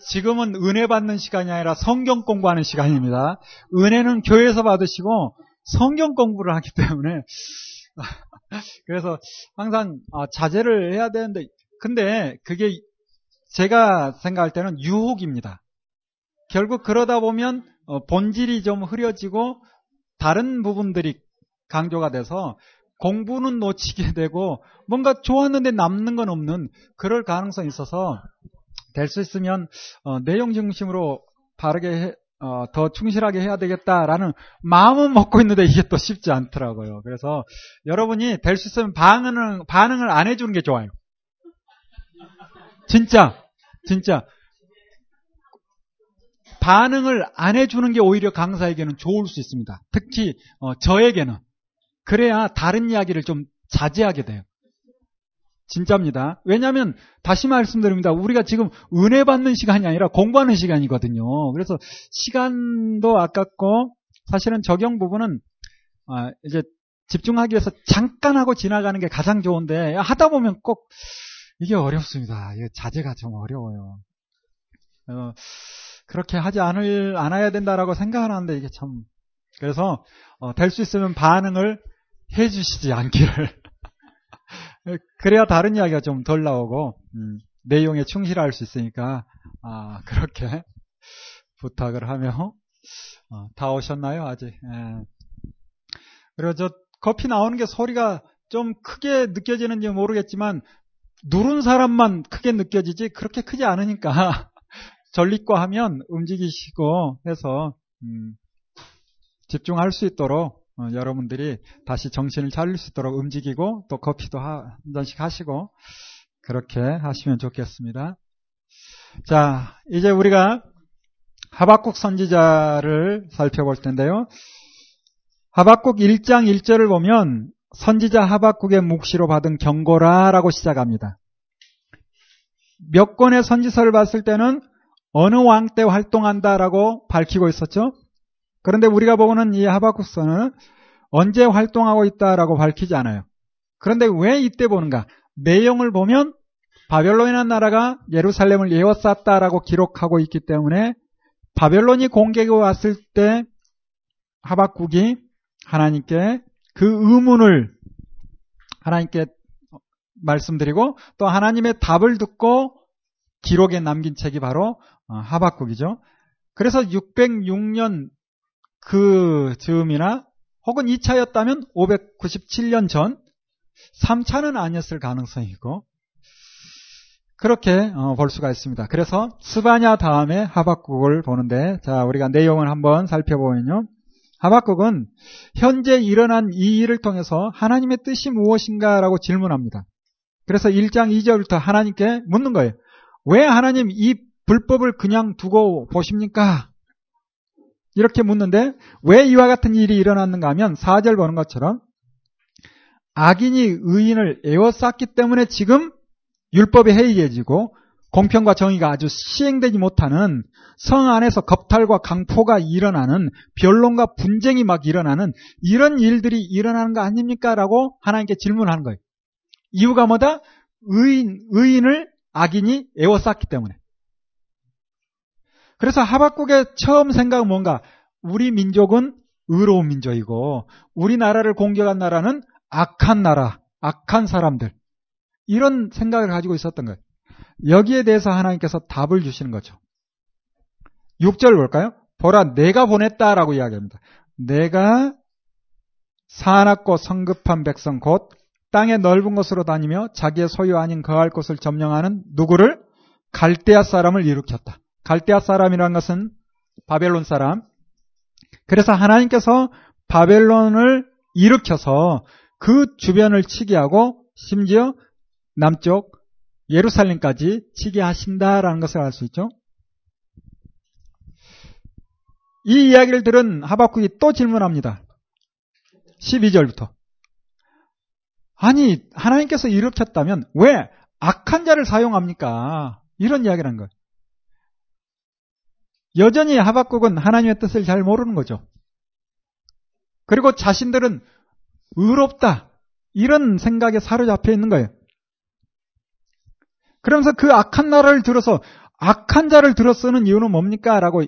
지금은 은혜 받는 시간이 아니라 성경 공부하는 시간입니다. 은혜는 교회에서 받으시고 성경 공부를 하기 때문에 그래서 항상 아, 자제를 해야 되는데 근데 그게 제가 생각할 때는 유혹입니다. 결국 그러다 보면 어, 본질이 좀 흐려지고 다른 부분들이 강조가 돼서 공부는 놓치게 되고 뭔가 좋았는데 남는 건 없는 그럴 가능성이 있어서 될 수 있으면 어, 내용 중심으로 바르게 해, 어, 더 충실하게 해야 되겠다라는 마음은 먹고 있는데 이게 또 쉽지 않더라고요. 그래서 여러분이 될 수 있으면 반응을 반응을 안 해주는 게 좋아요. 진짜 진짜 반응을 안 해주는 게 오히려 강사에게는 좋을 수 있습니다. 특히 어, 저에게는 그래야 다른 이야기를 좀 자제하게 돼요. 진짜입니다. 왜냐하면 다시 말씀드립니다. 우리가 지금 은혜 받는 시간이 아니라 공부하는 시간이거든요. 그래서 시간도 아깝고 사실은 적용 부분은 아, 이제 집중하기 위해서 잠깐 하고 지나가는 게 가장 좋은데 하다 보면 꼭 이게 어렵습니다. 이게 자제가 좀 어려워요. 어, 그렇게 하지 않을 않아야 된다라고 생각하는데 이게 참 그래서 어, 될 수 있으면 반응을 해주시지 않기를 그래야 다른 이야기가 좀 덜 나오고 음, 내용에 충실할 수 있으니까 아, 그렇게 부탁을 하며 어, 다 오셨나요 아직? 예. 그리고 저 커피 나오는 게 소리가 좀 크게 느껴지는지 모르겠지만 누른 사람만 크게 느껴지지 그렇게 크지 않으니까 전립과 하면 움직이시고 해서 음, 집중할 수 있도록 어, 여러분들이 다시 정신을 차릴 수 있도록 움직이고 또 커피도 하, 한 잔씩 하시고 그렇게 하시면 좋겠습니다. 자, 이제 우리가 하박국 선지자를 살펴볼 텐데요. 하박국 1장 1절을 보면 선지자 하박국의 묵시로 받은 경고라라고 시작합니다. 몇 권의 선지서를 봤을 때는 어느 왕 때 활동한다라고 밝히고 있었죠. 그런데 우리가 보고는 이 하박국서는 언제 활동하고 있다라고 밝히지 않아요. 그런데 왜 이때 보는가? 내용을 보면 바벨론이라는 나라가 예루살렘을 예워쌌다라고 기록하고 있기 때문에 바벨론이 공격이 왔을 때 하박국이 하나님께 그 의문을 하나님께 말씀드리고 또 하나님의 답을 듣고 기록에 남긴 책이 바로 어, 하박국이죠. 그래서 606년 그 즈음이나 혹은 2차였다면 597년 전 3차는 아니었을 가능성이 고 그렇게 어, 볼 수가 있습니다. 그래서 스바냐 다음에 하박국을 보는데 자 우리가 내용을 한번 살펴보면요. 하박국은 현재 일어난 이 일을 통해서 하나님의 뜻이 무엇인가라고 질문합니다. 그래서 1장 2절부터 하나님께 묻는 거예요. 왜 하나님 이 불법을 그냥 두고 보십니까? 이렇게 묻는데 왜 이와 같은 일이 일어났는가 하면 4절 보는 것처럼 악인이 의인을 에워쌌기 때문에 지금 율법이 해이해지고 공평과 정의가 아주 시행되지 못하는 성 안에서 겁탈과 강포가 일어나는 변론과 분쟁이 막 일어나는 이런 일들이 일어나는 거 아닙니까? 라고 하나님께 질문하는 거예요. 이유가 뭐다? 의인, 의인을 악인이 에워쌌기 때문에. 그래서 하박국의 처음 생각은 뭔가 우리 민족은 의로운 민족이고 우리나라를 공격한 나라는 악한 나라, 악한 사람들 이런 생각을 가지고 있었던 거예요. 여기에 대해서 하나님께서 답을 주시는 거죠. 6절 볼까요? 보라 내가 보냈다라고 이야기합니다. 내가 사납고 성급한 백성 곧 땅의 넓은 곳으로 다니며 자기의 소유 아닌 거할 곳을 점령하는 누구를 갈대아 사람을 일으켰다. 갈대아 사람이란 것은 바벨론 사람. 그래서 하나님께서 바벨론을 일으켜서 그 주변을 치게 하고 심지어 남쪽 예루살렘까지 치게 하신다라는 것을 알 수 있죠. 이 이야기를 들은 하박국이 또 질문합니다. 12절부터. 아니, 하나님께서 일으켰다면 왜 악한 자를 사용합니까? 이런 이야기를 한 거예요. 여전히 하박국은 하나님의 뜻을 잘 모르는 거죠. 그리고 자신들은 의롭다. 이런 생각에 사로잡혀 있는 거예요. 그러면서 그 악한 나라를 들어서 악한 자를 들어 쓰는 이유는 뭡니까? 라고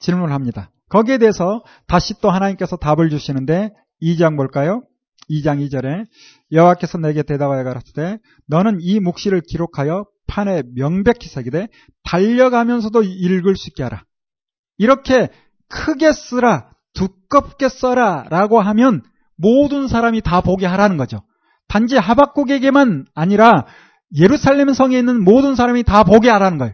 질문을 합니다. 거기에 대해서 다시 또 하나님께서 답을 주시는데 2장 볼까요? 2장 2절에 여호와께서 내게 대답하여 가라사대 너는 이 묵시를 기록하여 판에 명백히 새기되 달려가면서도 읽을 수 있게 하라. 이렇게 크게 쓰라, 두껍게 써라 라고 하면 모든 사람이 다 보게 하라는 거죠. 단지 하박국에게만 아니라 예루살렘 성에 있는 모든 사람이 다 보게 하라는 거예요.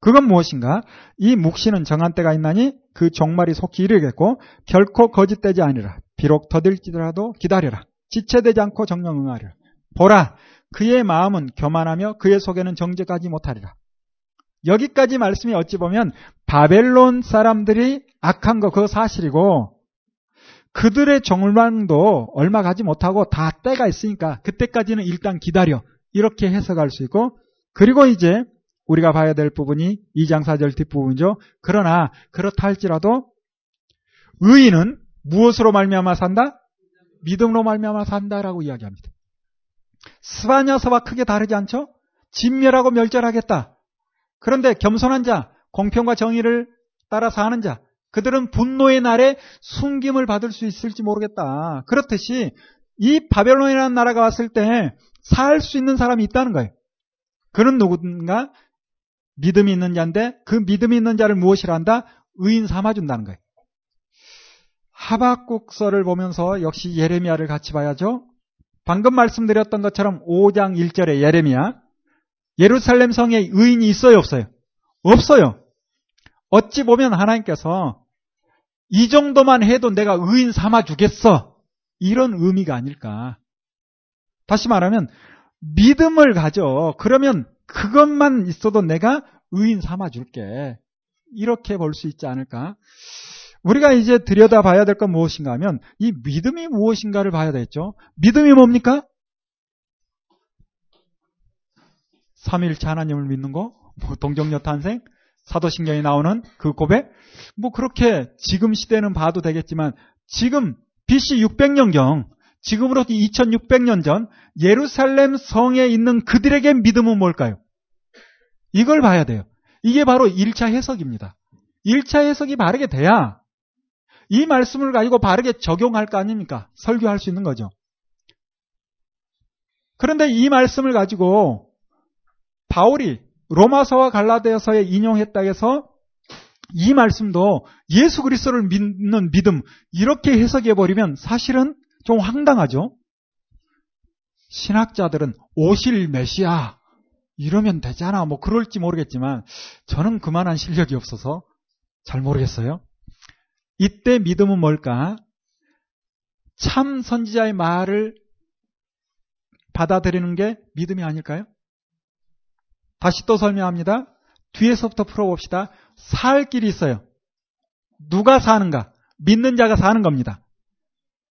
그건 무엇인가? 이 묵시는 정한 때가 있나니 그 종말이 속히 이르겠고 결코 거짓되지 아니라 비록 더딜지라도 기다려라. 지체되지 않고 정령 응하리라. 보라 그의 마음은 교만하며 그의 속에는 정죄까지 못하리라. 여기까지 말씀이 어찌 보면 바벨론 사람들이 악한 거 그거 사실이고 그들의 종말도 얼마 가지 못하고 다 때가 있으니까 그때까지는 일단 기다려 이렇게 해석할 수 있고 그리고 이제 우리가 봐야 될 부분이 2장 4절 뒷부분이죠. 그러나 그렇다 할지라도 의인은 무엇으로 말미암아 산다? 믿음으로 말미암아 산다라고 이야기합니다. 스바냐서와 크게 다르지 않죠? 진멸하고 멸절하겠다. 그런데 겸손한 자, 공평과 정의를 따라 사는 자, 그들은 분노의 날에 숨김을 받을 수 있을지 모르겠다. 그렇듯이 이 바벨론이라는 나라가 왔을 때 살 수 있는 사람이 있다는 거예요. 그는 누군가 믿음이 있는 자인데 그 믿음이 있는 자를 무엇이라 한다? 의인 삼아준다는 거예요. 하박국서를 보면서 역시 예레미야를 같이 봐야죠. 방금 말씀드렸던 것처럼 5장 1절에 예레미야 예루살렘 성에 의인이 있어요 없어요? 없어요. 어찌 보면 하나님께서 이 정도만 해도 내가 의인 삼아 주겠어. 이런 의미가 아닐까. 다시 말하면 믿음을 가져. 그러면 그것만 있어도 내가 의인 삼아 줄게. 이렇게 볼 수 있지 않을까? 우리가 이제 들여다 봐야 될 건 무엇인가 하면 이 믿음이 무엇인가를 봐야 되겠죠. 믿음이 뭡니까? 삼일차 하나님을 믿는 거, 뭐 동정녀 탄생, 사도신경에 나오는 그 고백, 뭐 그렇게 지금 시대는 봐도 되겠지만 지금 BC 600년경, 지금으로부터 2600년 전 예루살렘 성에 있는 그들에게 믿음은 뭘까요? 이걸 봐야 돼요. 이게 바로 1차 해석입니다. 1차 해석이 바르게 돼야 이 말씀을 가지고 바르게 적용할 거 아닙니까? 설교할 수 있는 거죠. 그런데 이 말씀을 가지고 바울이 로마서와 갈라디아서에 인용했다 해서 이 말씀도 예수 그리스도를 믿는 믿음 이렇게 해석해 버리면 사실은 좀 황당하죠. 신학자들은 오실 메시아 이러면 되잖아. 뭐 그럴지 모르겠지만 저는 그만한 실력이 없어서 잘 모르겠어요. 이때 믿음은 뭘까? 참 선지자의 말을 받아들이는 게 믿음이 아닐까요? 다시 또 설명합니다. 뒤에서부터 풀어봅시다. 살 길이 있어요. 누가 사는가? 믿는 자가 사는 겁니다.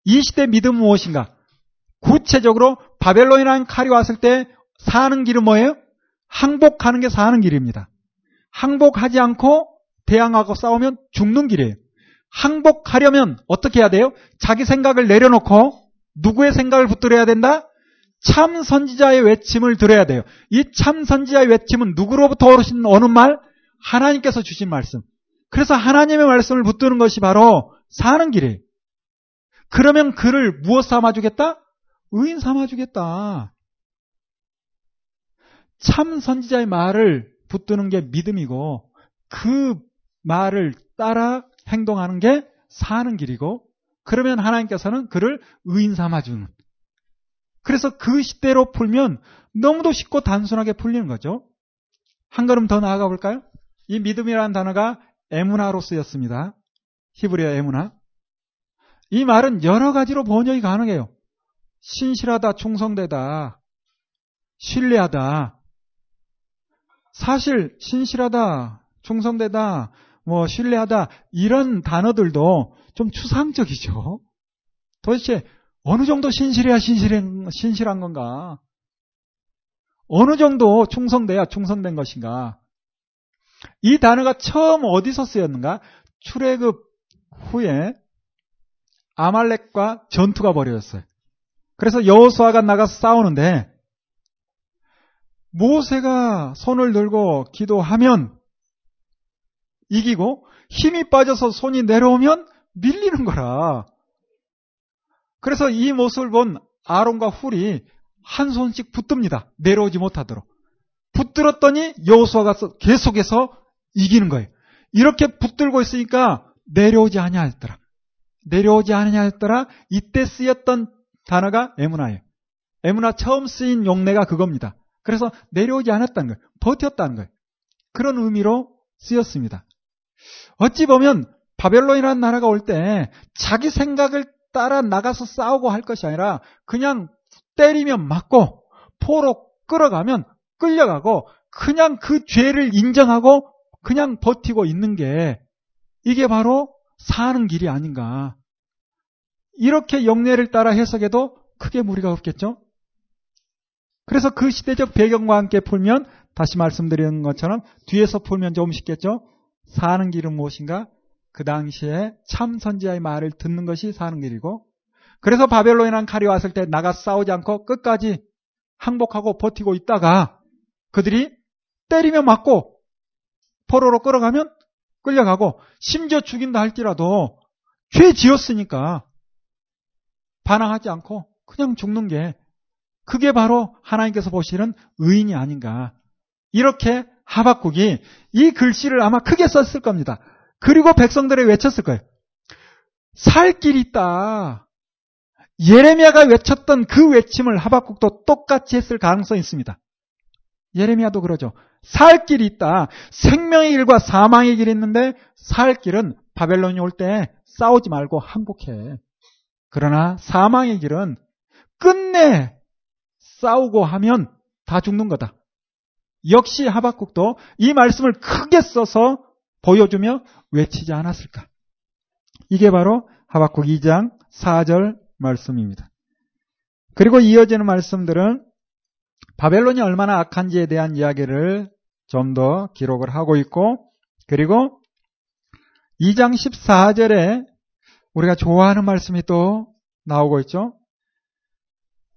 이 시대 믿음은 무엇인가? 구체적으로 바벨론이라는 칼이 왔을 때 사는 길은 뭐예요? 항복하는 게 사는 길입니다. 항복하지 않고 대항하고 싸우면 죽는 길이에요. 항복하려면 어떻게 해야 돼요? 자기 생각을 내려놓고 누구의 생각을 붙들어야 된다? 참 선지자의 외침을 들어야 돼요. 이 참 선지자의 외침은 누구로부터 오신 어느 말? 하나님께서 주신 말씀. 그래서 하나님의 말씀을 붙드는 것이 바로 사는 길이에요. 그러면 그를 무엇 삼아주겠다? 의인 삼아주겠다. 참 선지자의 말을 붙드는 게 믿음이고 그 말을 따라 행동하는 게 사는 길이고 그러면 하나님께서는 그를 의인 삼아주는 그래서 그 시대로 풀면 너무도 쉽고 단순하게 풀리는 거죠. 한 걸음 더 나아가 볼까요? 이 믿음이라는 단어가 에무나로 쓰였습니다. 히브리어 에무나. 이 말은 여러 가지로 번역이 가능해요. 신실하다, 충성되다, 신뢰하다. 사실 신실하다, 충성되다, 뭐 신뢰하다 이런 단어들도 좀 추상적이죠. 도대체 어느 정도 신실해야 신실한, 신실한 건가? 어느 정도 충성돼야 충성된 것인가? 이 단어가 처음 어디서 쓰였는가? 출애굽 후에 아말렉과 전투가 벌어졌어요. 그래서 여호수아가 나가서 싸우는데 모세가 손을 들고 기도하면 이기고 힘이 빠져서 손이 내려오면 밀리는 거라. 그래서 이 모습을 본 아론과 훌이 한 손씩 붙듭니다. 내려오지 못하도록. 붙들었더니 여호수아가 계속해서 이기는 거예요. 이렇게 붙들고 있으니까 내려오지 아니하였더라. 내려오지 아니하였더라. 이때 쓰였던 단어가 에무나예요. 에무나 처음 쓰인 용례가 그겁니다. 그래서 내려오지 않았다는 거예요. 버텼다는 거예요. 그런 의미로 쓰였습니다. 어찌 보면 바벨론이라는 나라가 올 때 자기 생각을 따라 나가서 싸우고 할 것이 아니라 그냥 때리면 맞고 포로 끌어가면 끌려가고 그냥 그 죄를 인정하고 그냥 버티고 있는 게 이게 바로 사는 길이 아닌가. 이렇게 영례를 따라 해석해도 크게 무리가 없겠죠? 그래서 그 시대적 배경과 함께 풀면 다시 말씀드리는 것처럼 뒤에서 풀면 좀 쉽겠죠? 사는 길은 무엇인가? 그 당시에 참 선지자의 말을 듣는 것이 사는 길이고 그래서 바벨론이라는 칼이 왔을 때 나가 싸우지 않고 끝까지 항복하고 버티고 있다가 그들이 때리면 맞고 포로로 끌어가면 끌려가고 심지어 죽인다 할지라도 죄 지었으니까 반항하지 않고 그냥 죽는 게 그게 바로 하나님께서 보시는 의인이 아닌가. 이렇게 하박국이 이 글씨를 아마 크게 썼을 겁니다. 그리고 백성들에 외쳤을 거예요. 살길 있다. 예레미야가 외쳤던 그 외침을 하박국도 똑같이 했을 가능성이 있습니다. 예레미야도 그러죠. 살 길이 있다. 생명의 길과 사망의 길이 있는데 살 길은 바벨론이 올 때 싸우지 말고 항복해. 그러나 사망의 길은 끝내 싸우고 하면 다 죽는 거다. 역시 하박국도 이 말씀을 크게 써서 보여주며 외치지 않았을까. 이게 바로 하박국 2장 4절 말씀입니다. 그리고 이어지는 말씀들은 바벨론이 얼마나 악한지에 대한 이야기를 좀 더 기록을 하고 있고 그리고 2장 14절에 우리가 좋아하는 말씀이 또 나오고 있죠.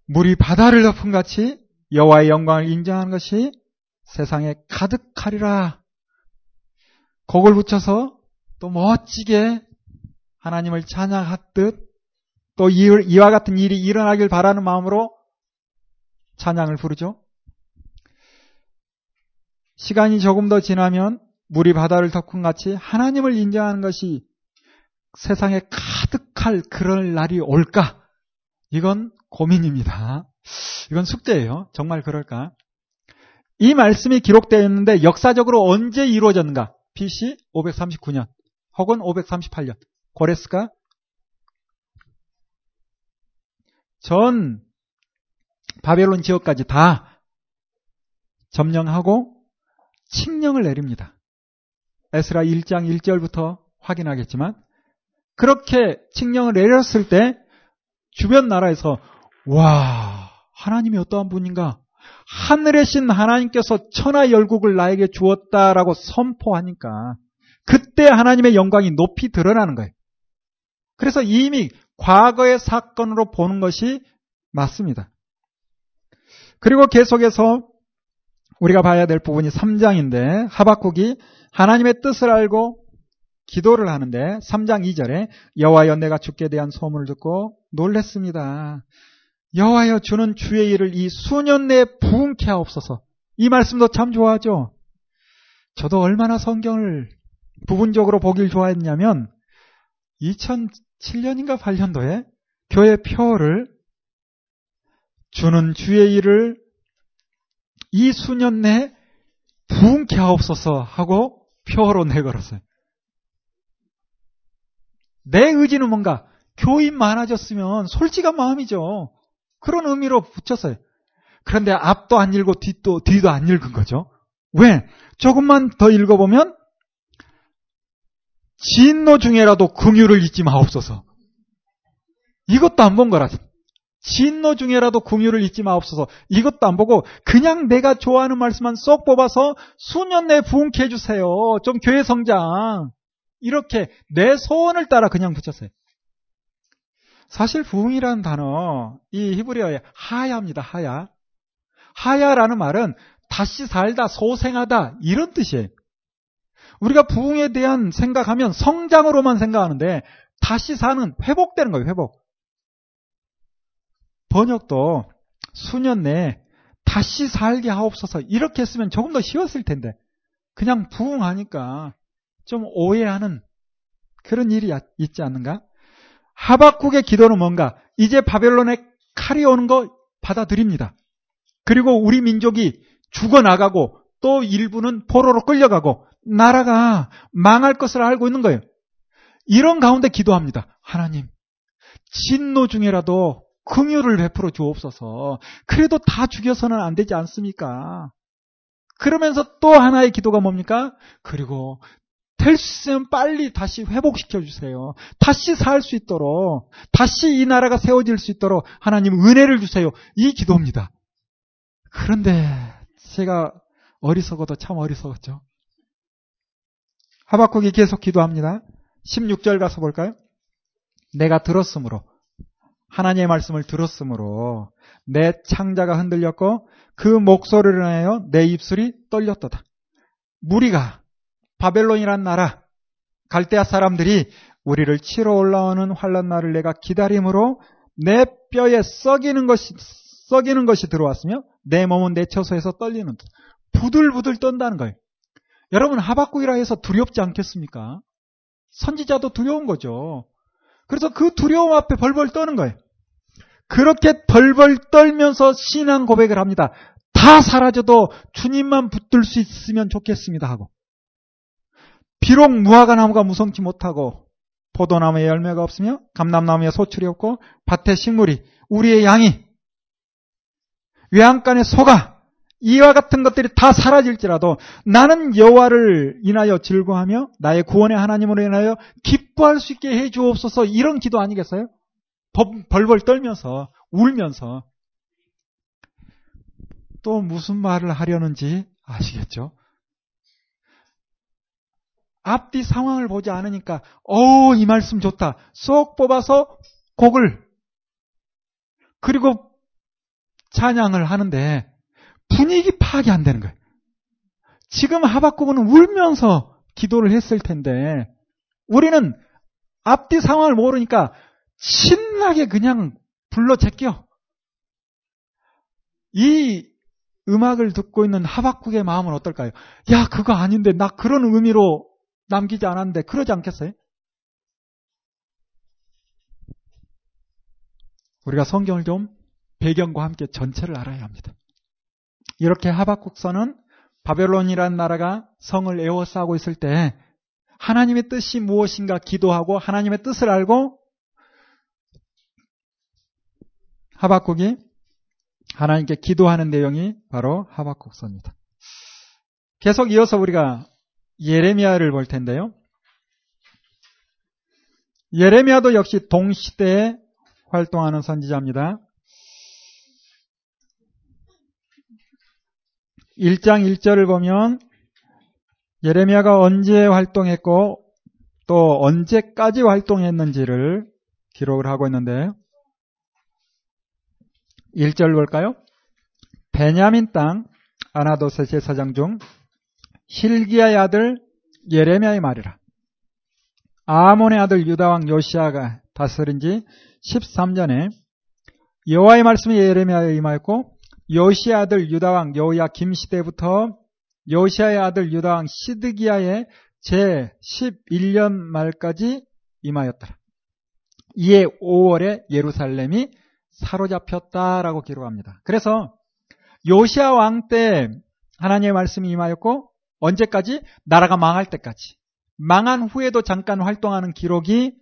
물이 바다를 덮은 같이 여호와의 영광을 인정하는 것이 세상에 가득하리라. 곡을 붙여서 또 멋지게 하나님을 찬양하듯 또 이와 같은 일이 일어나길 바라는 마음으로 찬양을 부르죠. 시간이 조금 더 지나면 물이 바다를 덮은 같이 하나님을 인정하는 것이 세상에 가득할 그런 날이 올까? 이건 고민입니다. 이건 숙제예요. 정말 그럴까? 이 말씀이 기록되어 있는데 역사적으로 언제 이루어졌는가? BC 539년 혹은 538년. 고레스가 전 바벨론 지역까지 다 점령하고 칙령을 내립니다. 에스라 1장 1절부터 확인하겠지만 그렇게 칙령을 내렸을 때 주변 나라에서 와 하나님이 어떠한 분인가 하늘의 신 하나님께서 천하 열국을 나에게 주었다라고 선포하니까 그때 하나님의 영광이 높이 드러나는 거예요. 그래서 이미 과거의 사건으로 보는 것이 맞습니다. 그리고 계속해서 우리가 봐야 될 부분이 3장인데 하박국이 하나님의 뜻을 알고 기도를 하는데 3장 2절에 여호와여 내가 죽게 대한 소문을 듣고 놀랬습니다. 여호와여 주는 주의 일을 이 수년 내에 부흥케 하옵소서. 이 말씀도 참 좋아하죠. 저도 얼마나 성경을 부분적으로 보길 좋아했냐면 2007년인가 8년도에 교회 표를 주는 주의 일을 이 수년 내에 부흥케 하옵소서 하고 표로 내걸었어요. 내 의지는 뭔가 교인 많아졌으면 솔직한 마음이죠. 그런 의미로 붙였어요. 그런데 앞도 안 읽고 뒤도, 뒤도 안 읽은 거죠. 왜? 조금만 더 읽어보면 진노 중에라도 긍휼을 잊지 마옵소서. 이것도 안 본 거라. 진노 중에라도 긍휼을 잊지 마옵소서. 이것도 안 보고 그냥 내가 좋아하는 말씀만 쏙 뽑아서 수년 내에 부흥케 해주세요. 좀 교회 성장. 이렇게 내 소원을 따라 그냥 붙였어요. 사실 부흥이라는 단어 이 히브리어에 하야입니다. 하야. 하야라는 말은 다시 살다, 소생하다, 이런 뜻이에요. 우리가 부흥에 대한 생각하면 성장으로만 생각하는데, 다시 사는, 회복되는 거예요, 회복. 번역도 수년 내에 다시 살게 하옵소서, 이렇게 했으면 조금 더 쉬웠을 텐데, 그냥 부흥하니까 좀 오해하는 그런 일이 있지 않는가? 하박국의 기도는 뭔가? 이제 바벨론에 칼이 오는 거 받아들입니다. 그리고 우리 민족이 죽어나가고 또 일부는 포로로 끌려가고 나라가 망할 것을 알고 있는 거예요. 이런 가운데 기도합니다. 하나님, 진노 중에라도 긍휼을 베풀어 주옵소서. 그래도 다 죽여서는 안 되지 않습니까? 그러면서 또 하나의 기도가 뭡니까? 그리고 될 수 있으면 빨리 다시 회복시켜 주세요. 다시 살 수 있도록, 다시 이 나라가 세워질 수 있도록 하나님 은혜를 주세요. 이 기도입니다. 그런데 제가 어리석어도 참 어리석었죠. 하박국이 계속 기도합니다. 16절 가서 볼까요? 내가 들었으므로 하나님의 말씀을 들었으므로 내 창자가 흔들렸고 그 목소리를 인하여 내 입술이 떨렸도다. 무리가 바벨론이란 나라 갈대아 사람들이 우리를 치러 올라오는 환란 날을 내가 기다림으로 내 뼈에 썩이는 것이 썩이는 것이 들어왔으며 내 몸은 내 처소에서 떨리는 듯. 부들부들 떤다는 거예요. 여러분 하박국이라 해서 두렵지 않겠습니까? 선지자도 두려운 거죠. 그래서 그 두려움 앞에 벌벌 떠는 거예요. 그렇게 벌벌 떨면서 신앙 고백을 합니다. 다 사라져도 주님만 붙들 수 있으면 좋겠습니다 하고. 비록 무화과 나무가 무성치 못하고 포도나무에 열매가 없으며 감람나무에 소출이 없고 밭에 식물이 우리의 양이 외양간의 소가 이와 같은 것들이 다 사라질지라도 나는 여호와를 인하여 즐거하며 나의 구원의 하나님으로 인하여 기뻐할 수 있게 해 주옵소서 이런 기도 아니겠어요? 벌벌 떨면서 울면서 또 무슨 말을 하려는지 아시겠죠? 앞뒤 상황을 보지 않으니까 어 이 말씀 좋다. 쏙 뽑아서 곡을 그리고 찬양을 하는데 분위기 파악이 안 되는 거예요. 지금 하박국은 울면서 기도를 했을 텐데 우리는 앞뒤 상황을 모르니까 신나게 그냥 불러 제껴. 이 음악을 듣고 있는 하박국의 마음은 어떨까요? 야, 그거 아닌데, 나 그런 의미로 남기지 않았는데, 그러지 않겠어요? 우리가 성경을 좀 배경과 함께 전체를 알아야 합니다. 이렇게 하박국서는 바벨론이라는 나라가 성을 에워싸고 있을 때 하나님의 뜻이 무엇인가 기도하고 하나님의 뜻을 알고 하박국이 하나님께 기도하는 내용이 바로 하박국서입니다. 계속 이어서 우리가 예레미야를 볼 텐데요. 예레미야도 역시 동시대에 활동하는 선지자입니다. 1장 1절을 보면 예레미야가 언제 활동했고 또 언제까지 활동했는지를 기록을 하고 있는데 1절 볼까요? 베냐민 땅 아나도셋의 사장 중 힐기야의 아들 예레미야의 말이라. 아몬의 아들 유다왕 요시아가 다스린 지 13년에 여호와의 말씀이 예레미야에 임하였고 요시아 아들 유다왕 여호야 김 시대부터 요시아의 아들 유다왕 시드기야의 제 11년 말까지 임하였더라. 이에 5월에 예루살렘이 사로잡혔다라고 기록합니다. 그래서 요시아 왕 때 하나님의 말씀이 임하였고 언제까지? 나라가 망할 때까지. 망한 후에도 잠깐 활동하는 기록이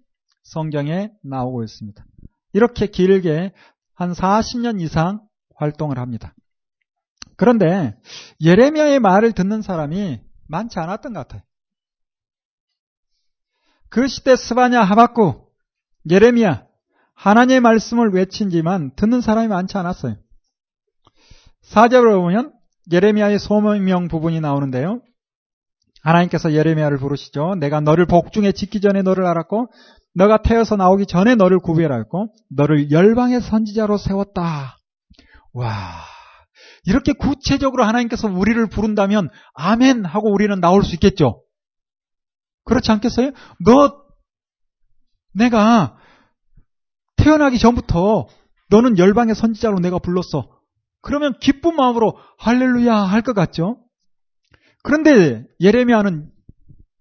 성경에 나오고 있습니다. 이렇게 길게 한 40년 이상 활동을 합니다. 그런데 예레미야의 말을 듣는 사람이 많지 않았던 것 같아요. 그 시대 스바냐 하박구 예레미야 하나님의 말씀을 외친지만 듣는 사람이 많지 않았어요. 사절을 보면 예레미야의 소명 부분이 나오는데요. 하나님께서 예레미야를 부르시죠. 내가 너를 복중에 짓기 전에 너를 알았고 너가 태어서 나오기 전에 너를 구별하였고 너를 열방의 선지자로 세웠다. 와, 이렇게 구체적으로 하나님께서 우리를 부른다면 아멘 하고 우리는 나올 수 있겠죠. 그렇지 않겠어요? 너 내가 태어나기 전부터 너는 열방의 선지자로 내가 불렀어. 그러면 기쁜 마음으로 할렐루야 할 것 같죠? 그런데 예레미야는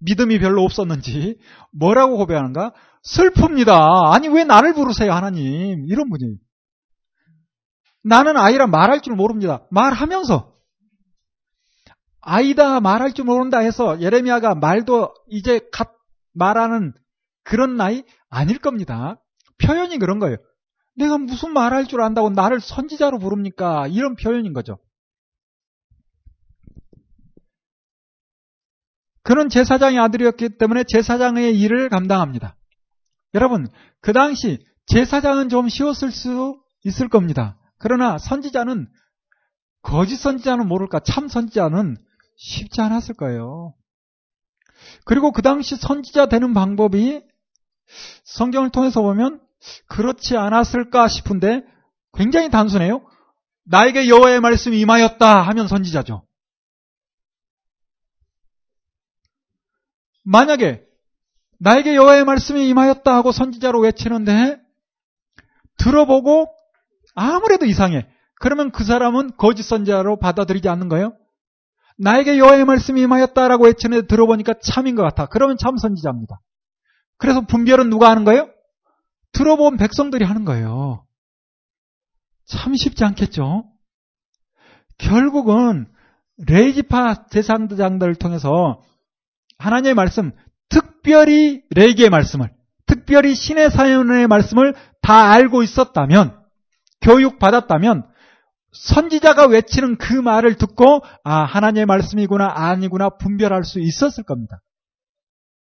믿음이 별로 없었는지 뭐라고 고백하는가? 슬픕니다. 아니 왜 나를 부르세요 하나님 이런 분이 나는 아이라 말할 줄 모릅니다. 말하면서 아이다 말할 줄 모른다 해서 예레미야가 말도 이제 갓 말하는 그런 나이 아닐 겁니다. 표현이 그런 거예요. 내가 무슨 말할 줄 안다고 나를 선지자로 부릅니까? 이런 표현인 거죠. 그는 제사장의 아들이었기 때문에 제사장의 일을 감당합니다. 여러분, 그 당시 제사장은 좀 쉬웠을 수 있을 겁니다. 그러나 선지자는 거짓 선지자는 모를까 참 선지자는 쉽지 않았을 거예요. 그리고 그 당시 선지자 되는 방법이 성경을 통해서 보면 그렇지 않았을까 싶은데 굉장히 단순해요. 나에게 여호와의 말씀이 임하였다 하면 선지자죠. 만약에 나에게 여호와의 말씀이 임하였다 하고 선지자로 외치는데 들어보고 아무래도 이상해. 그러면 그 사람은 거짓 선지자로 받아들이지 않는 거예요? 나에게 여호와의 말씀이 임하였다라고 외치는데 들어보니까 참인 것 같아. 그러면 참 선지자입니다. 그래서 분별은 누가 하는 거예요? 들어본 백성들이 하는 거예요. 참 쉽지 않겠죠? 결국은 레이지파 제사장들을 통해서 하나님의 말씀, 특별히 레이기의 말씀을, 특별히 신의 사연의 말씀을 다 알고 있었다면, 교육받았다면, 선지자가 외치는 그 말을 듣고, 아, 하나님의 말씀이구나, 아니구나, 분별할 수 있었을 겁니다.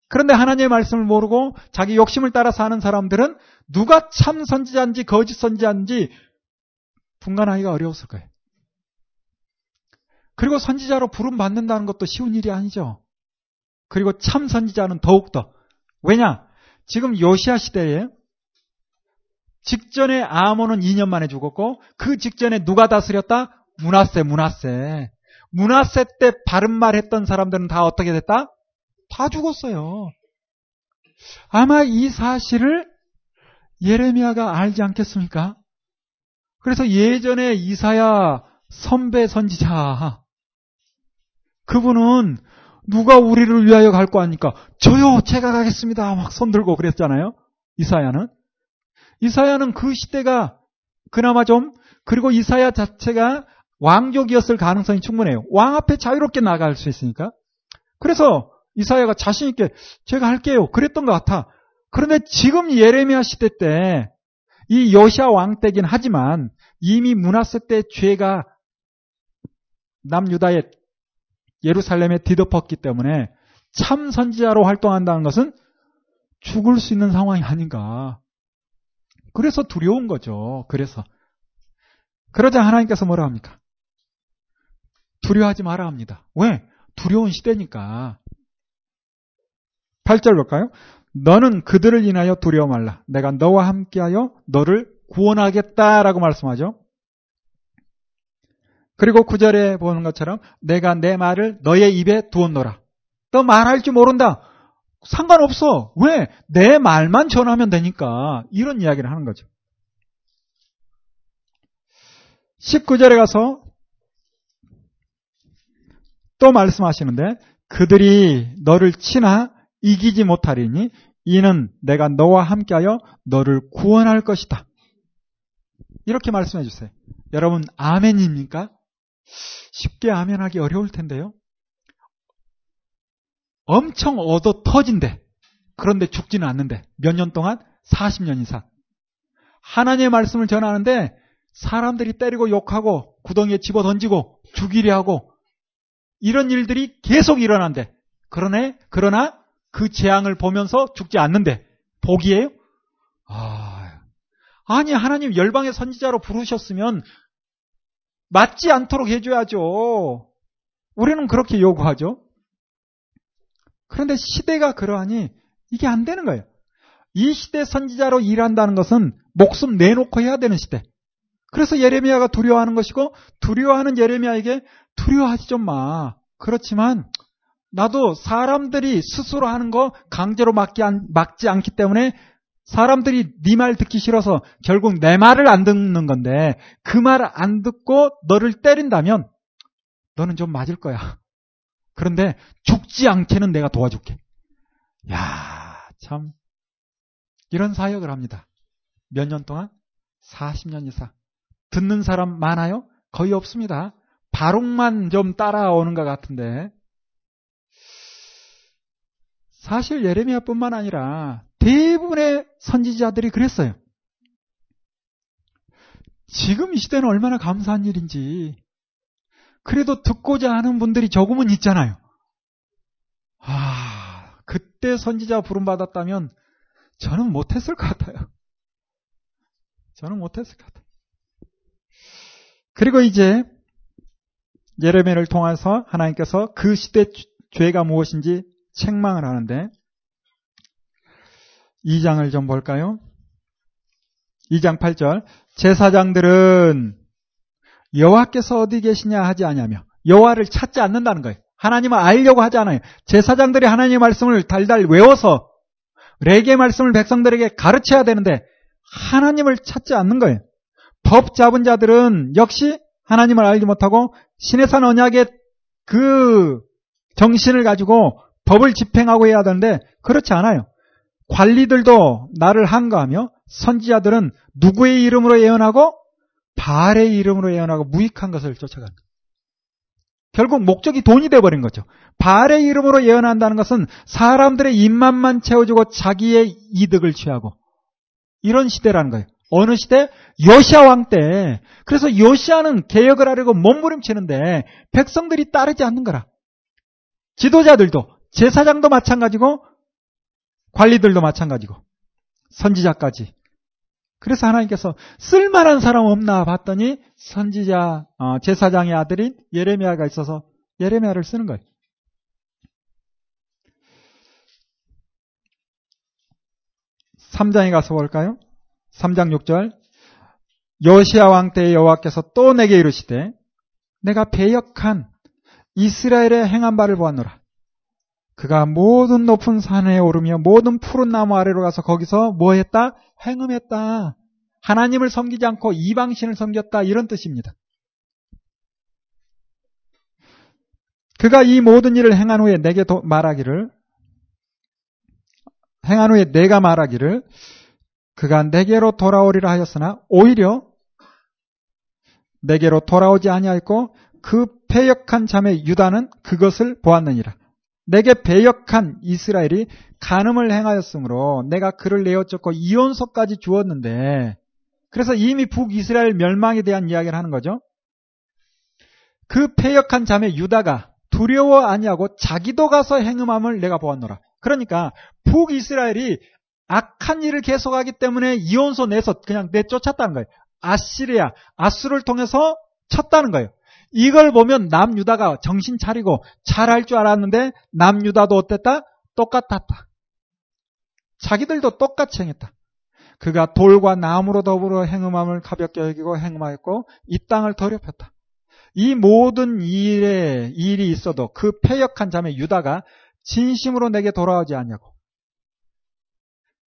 그런데 하나님의 말씀을 모르고 자기 욕심을 따라 사는 사람들은 누가 참 선지자인지 거짓 선지자인지 분간하기가 어려웠을 거예요. 그리고 선지자로 부름 받는다는 것도 쉬운 일이 아니죠. 그리고 참 선지자는 더욱더. 왜냐? 지금 요시아 시대에 직전에 아몬은 2년 만에 죽었고 그 직전에 누가 다스렸다? 문하세, 문하세. 문하세 때 바른 말 했던 사람들은 다 어떻게 됐다? 다 죽었어요. 아마 이 사실을 예레미야가 알지 않겠습니까? 그래서 예전에 이사야 선배 선지자 그분은 누가 우리를 위하여 갈 거 아닙니까? 저요, 제가 가겠습니다. 막 손들고 그랬잖아요. 이사야는. 이사야는 그 시대가 그나마 좀, 그리고 이사야 자체가 왕족이었을 가능성이 충분해요. 왕 앞에 자유롭게 나갈 수 있으니까. 그래서 이사야가 자신 있게 제가 할게요. 그랬던 것 같아. 그런데 지금 예레미야 시대 때 이 여시아 왕 때긴 하지만 이미 문하세 때 죄가 남유다의 예루살렘에 뒤덮었기 때문에 참 선지자로 활동한다는 것은 죽을 수 있는 상황이 아닌가. 그래서 두려운 거죠. 그래서. 그러자 하나님께서 뭐라 합니까? 두려워하지 마라 합니다. 왜? 두려운 시대니까. 8절 볼까요? 너는 그들을 인하여 두려워 말라. 내가 너와 함께하여 너를 구원하겠다라고 말씀하죠. 그리고 구절에 보는 것처럼 내가 내 말을 너의 입에 두었노라. 너 말할 줄 모른다. 상관없어. 왜? 내 말만 전하면 되니까. 이런 이야기를 하는 거죠. 19절에 가서 또 말씀하시는데 그들이 너를 치나 이기지 못하리니 이는 내가 너와 함께하여 너를 구원할 것이다. 이렇게 말씀해 주세요. 여러분 아멘입니까? 쉽게 아멘하기 어려울 텐데요. 엄청 얻어 터진대. 그런데 죽지는 않는데. 몇 년 동안? 40년 이상. 하나님의 말씀을 전하는데 사람들이 때리고 욕하고 구덩이에 집어 던지고 죽이려 하고 이런 일들이 계속 일어난대. 그러네, 그러나 그 재앙을 보면서 죽지 않는데 복이에요? 아, 아니 하나님 열방의 선지자로 부르셨으면 맞지 않도록 해줘야죠. 우리는 그렇게 요구하죠. 그런데 시대가 그러하니 이게 안 되는 거예요. 이 시대 선지자로 일한다는 것은 목숨 내놓고 해야 되는 시대. 그래서 예레미야가 두려워하는 것이고 두려워하는 예레미야에게 두려워하지 좀 마. 그렇지만 나도 사람들이 스스로 하는 거 강제로 막지, 않, 막지 않기 때문에 사람들이 네 말 듣기 싫어서 결국 내 말을 안 듣는 건데 그 말을 안 듣고 너를 때린다면 너는 좀 맞을 거야. 그런데 죽지 않게는 내가 도와줄게. 야, 참 이런 사역을 합니다. 몇 년 동안? 40년 이상. 듣는 사람 많아요? 거의 없습니다. 바룩만 좀 따라오는 것 같은데 사실 예레미야뿐만 아니라 대부분의 선지자들이 그랬어요. 지금 이 시대는 얼마나 감사한 일인지. 그래도 듣고자 하는 분들이 조금은 있잖아요. 아, 그때 선지자 부름받았다면 저는 못했을 것 같아요. 저는 못했을 것 같아요. 그리고 이제 예레미야를 통해서 하나님께서 그 시대 죄가 무엇인지 책망을 하는데 2장을 좀 볼까요? 2장 8절 제사장들은 여호와께서 어디 계시냐 하지 않냐며 여호와를 찾지 않는다는 거예요. 하나님을 알려고 하지 않아요. 제사장들이 하나님의 말씀을 달달 외워서 레게 말씀을 백성들에게 가르쳐야 되는데 하나님을 찾지 않는 거예요. 법 잡은 자들은 역시 하나님을 알지 못하고 신의 산 언약의 그 정신을 가지고 법을 집행하고 해야 하는데 그렇지 않아요. 관리들도 나를 한가하며 선지자들은 누구의 이름으로 예언하고 바알의 이름으로 예언하고 무익한 것을 거예요. 결국 목적이 돈이 돼버린 거죠. 바알의 이름으로 예언한다는 것은 사람들의 입맛만 채워주고 자기의 이득을 취하고 이런 시대라는 거예요. 어느 시대? 요시아 왕 때. 그래서 요시아는 개혁을 하려고 몸부림치는데 백성들이 따르지 않는 거라. 지도자들도 제사장도 마찬가지고 관리들도 마찬가지고 선지자까지. 그래서 하나님께서 쓸만한 사람 없나 봤더니 선지자 어, 제사장의 아들인 예레미야가 있어서 예레미야를 쓰는 거예요. 3장에 가서 볼까요? 3장 6절 여시아 왕 때의 여호와께서 또 내게 이르시되 내가 배역한 이스라엘의 행한 바를 보았노라. 그가 모든 높은 산에 오르며 모든 푸른 나무 아래로 가서 거기서 뭐 했다? 행음했다. 하나님을 섬기지 않고 이방신을 섬겼다. 이런 뜻입니다. 그가 이 모든 일을 행한 후에 내게 말하기를 행한 후에 내가 말하기를 그가 내게로 돌아오리라 하였으나 오히려 내게로 돌아오지 아니하였고 그 패역한 자매 유다는 그것을 보았느니라. 내게 배역한 이스라엘이 간음을 행하였으므로 내가 그를 내어 쫓고 이혼서까지 주었는데 그래서 이미 북이스라엘 멸망에 대한 이야기를 하는 거죠. 그 패역한 자매 유다가 두려워 아니하고 자기도 가서 행음함을 내가 보았노라. 그러니까 북이스라엘이 악한 일을 계속하기 때문에 이혼서 내서 그냥 내쫓았다는 거예요. 아시리아, 아수를 통해서 쳤다는 거예요. 이걸 보면 남유다가 정신 차리고 잘할 줄 알았는데 남유다도 어땠다? 똑같았다. 자기들도 똑같이 행했다. 그가 돌과 나무로 더불어 행음함을 가볍게 여기고 행음하였고 이 땅을 더럽혔다. 이 모든 일에 일이 있어도 그 패역한 자매 유다가 진심으로 내게 돌아오지 않냐고.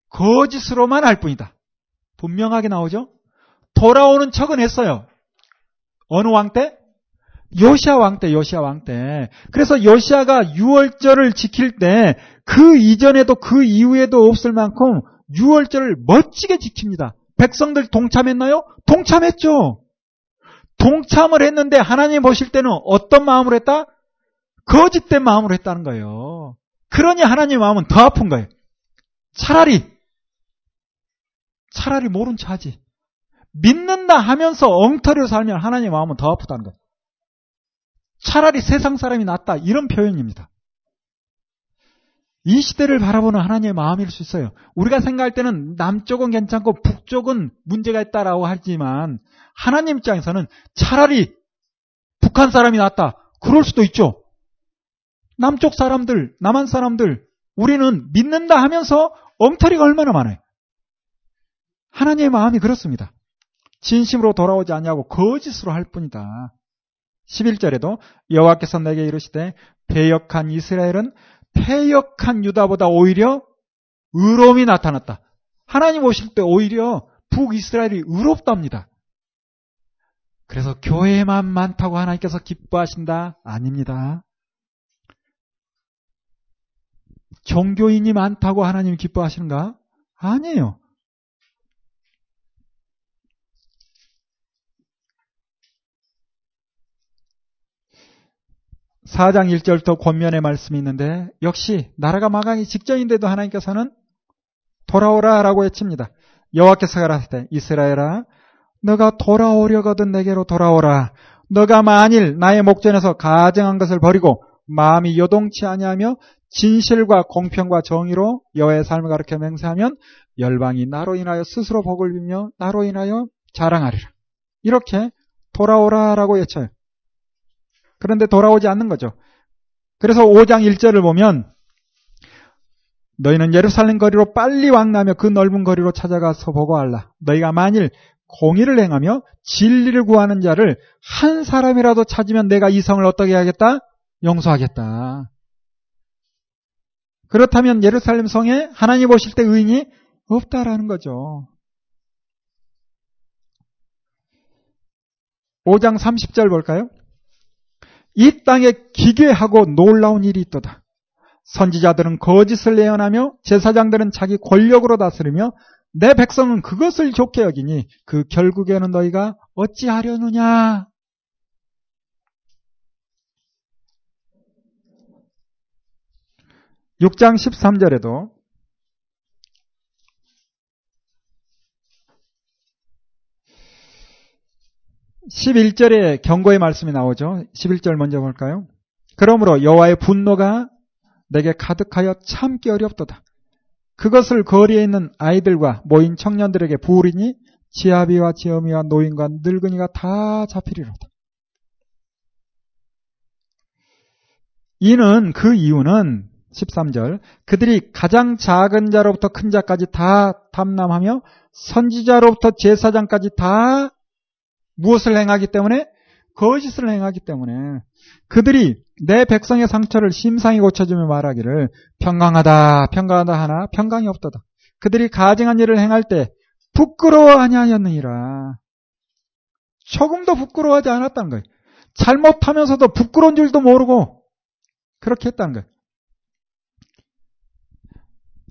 거짓으로만 할 뿐이다. 분명하게 나오죠? 돌아오는 척은 했어요. 어느 왕 때? 요시아 왕 때, 요시아 왕 때. 그래서 요시아가 유월절을 지킬 때 그 이전에도 그 이후에도 없을 만큼 유월절을 멋지게 지킵니다. 백성들 동참했나요? 동참했죠. 동참을 했는데 하나님 보실 때는 어떤 마음으로 했다? 거짓된 마음으로 했다는 거예요. 그러니 하나님 마음은 더 아픈 거예요. 차라리 차라리 모른 체 하지. 믿는다 하면서 엉터리로 살면 하나님 마음은 더 아프다는 거예요. 차라리 세상 사람이 낫다. 이런 표현입니다. 이 시대를 바라보는 하나님의 마음일 수 있어요. 우리가 생각할 때는 남쪽은 괜찮고 북쪽은 문제가 있다라고 하지만 하나님 입장에서는 차라리 북한 사람이 낫다. 그럴 수도 있죠. 남쪽 사람들, 남한 사람들, 우리는 믿는다 하면서 엉터리가 얼마나 많아요. 하나님의 마음이 그렇습니다. 진심으로 돌아오지 않냐고 거짓으로 할 뿐이다. 11절에도 여호와께서 내게 이르시되 배역한 이스라엘은 패역한 유다보다 오히려 의로움이 나타났다. 하나님 오실 때 오히려 북이스라엘이 의롭답니다. 그래서 교회만 많다고 하나님께서 기뻐하신다? 아닙니다. 종교인이 많다고 하나님이 기뻐하시는가? 아니에요. 4장 1절부터 권면의 말씀이 있는데 역시 나라가 망하기 직전인데도 하나님께서는 돌아오라라고 외칩니다. 여호와께서 가라사대 이스라엘아 너가 돌아오려거든 내게로 돌아오라. 너가 만일 나의 목전에서 가정한 것을 버리고 마음이 요동치 아니하며 진실과 공평과 정의로 여호와의 삶을 가르쳐 맹세하면 열방이 나로 인하여 스스로 복을 빌며 나로 인하여 자랑하리라. 이렇게 돌아오라라고 외쳐요. 그런데 돌아오지 않는 거죠. 그래서 5장 1절을 보면 너희는 예루살렘 거리로 빨리 왕나며 그 넓은 거리로 찾아가서 보고할라. 너희가 만일 공의를 행하며 진리를 구하는 자를 한 사람이라도 찾으면 내가 이 성을 어떻게 하겠다? 용서하겠다. 그렇다면 예루살렘 성에 하나님 오실 때 의인이 없다라는 거죠. 5장 30절 볼까요? 이 땅에 기괴하고 놀라운 일이 있도다. 선지자들은 거짓을 예언하며 제사장들은 자기 권력으로 다스리며 내 백성은 그것을 좋게 여기니 그 결국에는 너희가 어찌하려느냐? (6장 13절에도) 11절에 경고의 말씀이 나오죠. 11절 먼저 볼까요? 그러므로 여호와의 분노가 내게 가득하여 참기 어렵도다. 그것을 거리에 있는 아이들과 모인 청년들에게 부으리니 지아비와 지어미와 노인과 늙은이가 다 잡히리로다. 이는 그 이유는 13절 그들이 가장 작은 자로부터 큰 자까지 다 탐남하며 선지자로부터 제사장까지 다 무엇을 행하기 때문에 거짓을 행하기 때문에 그들이 내 백성의 상처를 심상히 고쳐주며 말하기를 평강하다 평강하다 하나 평강이 없도다. 그들이 가증한 일을 행할 때 부끄러워하냐 하였느니라. 조금도 부끄러워하지 않았다는 거예요. 잘못하면서도 부끄러운 줄도 모르고 그렇게 했다는 거예요.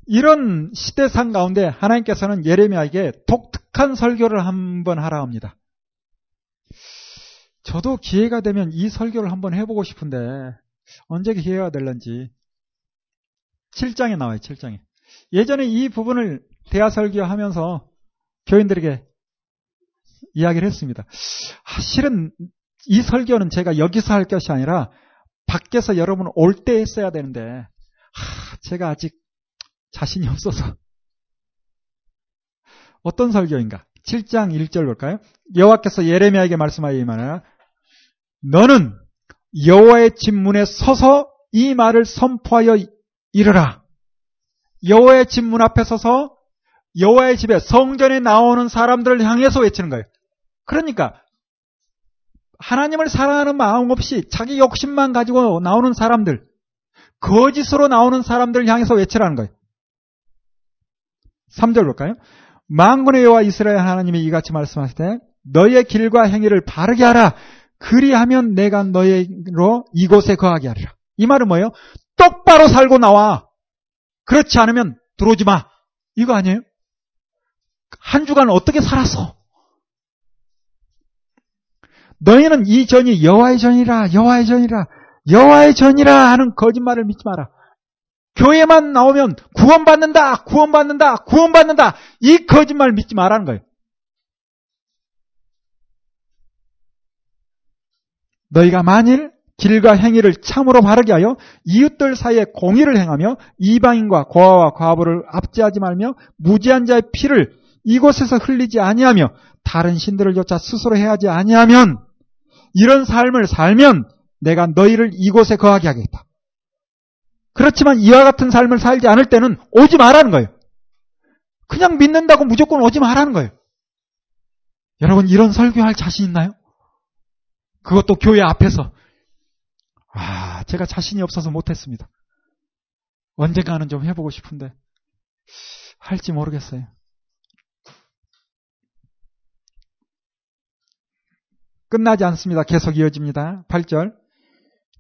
이런 시대상 가운데 하나님께서는 예레미야에게 독특한 설교를 한번 하라 합니다. 저도 기회가 되면 이 설교를 한번 해보고 싶은데 언제 기회가 될런지 7장에 나와요. 7장에. 예전에 이 부분을 대화 설교하면서 교인들에게 이야기를 했습니다. 아, 실은 이 설교는 제가 여기서 할 것이 아니라 밖에서 여러분 올 때 했어야 되는데 아, 제가 아직 자신이 없어서 어떤 설교인가? 7장 1절 볼까요? 여호와께서 예레미야에게 말씀하여 이만하라 너는 여호와의 집문에 서서 이 말을 선포하여 이르라. 여호와의 집문 앞에 서서 여호와의 집에 성전에 나오는 사람들을 향해서 외치는 거예요. 그러니까 하나님을 사랑하는 마음 없이 자기 욕심만 가지고 나오는 사람들, 거짓으로 나오는 사람들을 향해서 외치라는 거예요. 3절 볼까요? 망군의 여호와 이스라엘 하나님이 이같이 말씀하실 때 너의 길과 행위를 바르게 하라. 그리하면 내가 너희로 이곳에 거하게 하리라. 이 말은 뭐예요? 똑바로 살고 나와. 그렇지 않으면 들어오지 마. 이거 아니에요? 한 주간 어떻게 살았어? 너희는 이 전이 여호와의 전이라 여호와의 전이라 여호와의 전이라 하는 거짓말을 믿지 마라. 교회만 나오면 구원받는다, 구원받는다, 구원받는다. 이 거짓말 믿지 말라는 거예요. 너희가 만일 길과 행위를 참으로 바르게 하여 이웃들 사이에 공의를 행하며 이방인과 고아와 과부를 압제하지 말며 무지한 자의 피를 이곳에서 흘리지 아니하며 다른 신들을 쫓아 스스로 해하지 아니하면 이런 삶을 살면 내가 너희를 이곳에 거하게 하겠다. 그렇지만 이와 같은 삶을 살지 않을 때는 오지 말라는 거예요. 그냥 믿는다고 무조건 오지 말라는 거예요. 여러분 이런 설교할 자신 있나요? 그것도 교회 앞에서 아 제가 자신이 없어서 못했습니다. 언젠가는 좀 해보고 싶은데 할지 모르겠어요. 끝나지 않습니다. 계속 이어집니다. 8절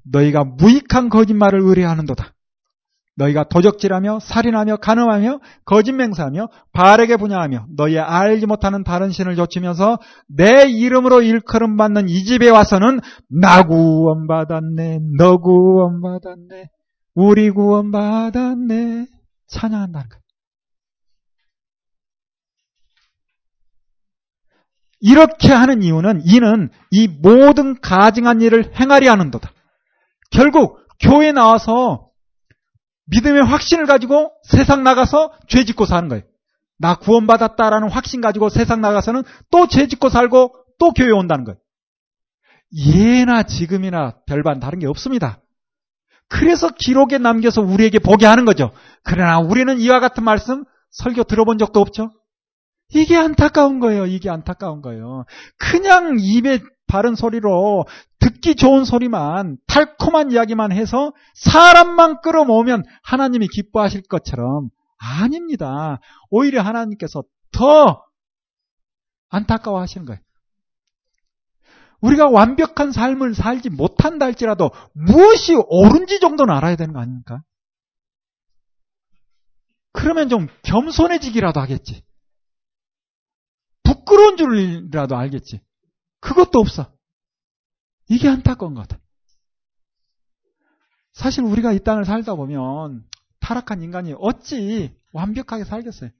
너희가 무익한 거짓말을 의뢰하는도다. 너희가 도적질하며 살인하며 간음하며 거짓 맹세하며 바르게 분양하며 너희 알지 못하는 다른 신을 좇으면서 내 이름으로 일컬음 받는 이 집에 와서는 나 구원 받았네 너 구원 받았네 우리 구원 받았네 찬양한다는 거예요. 이렇게 하는 이유는 이는 이 모든 가증한 일을 행하리 하는도다. 결국 교회 나와서 믿음의 확신을 가지고 세상 나가서 죄 짓고 사는 거예요. 나 구원받았다라는 확신 가지고 세상 나가서는 또 죄 짓고 살고 또 교회 온다는 거예요. 예나 지금이나 별반 다른 게 없습니다. 그래서 기록에 남겨서 우리에게 보게 하는 거죠. 그러나 우리는 이와 같은 말씀 설교 들어본 적도 없죠. 이게 안타까운 거예요. 이게 안타까운 거예요. 그냥 입에 바른 소리로 듣기 좋은 소리만 달콤한 이야기만 해서 사람만 끌어모으면 하나님이 기뻐하실 것처럼 아닙니다. 오히려 하나님께서 더 안타까워 하시는 거예요. 우리가 완벽한 삶을 살지 못한다 할지라도 무엇이 옳은지 정도는 알아야 되는 거 아닙니까? 그러면 좀 겸손해지기라도 하겠지. 부끄러운 줄이라도 알겠지. 그것도 없어. 이게 안타까운 것 같아. 사실 우리가 이 땅을 살다 보면 타락한 인간이 어찌 완벽하게 살겠어요.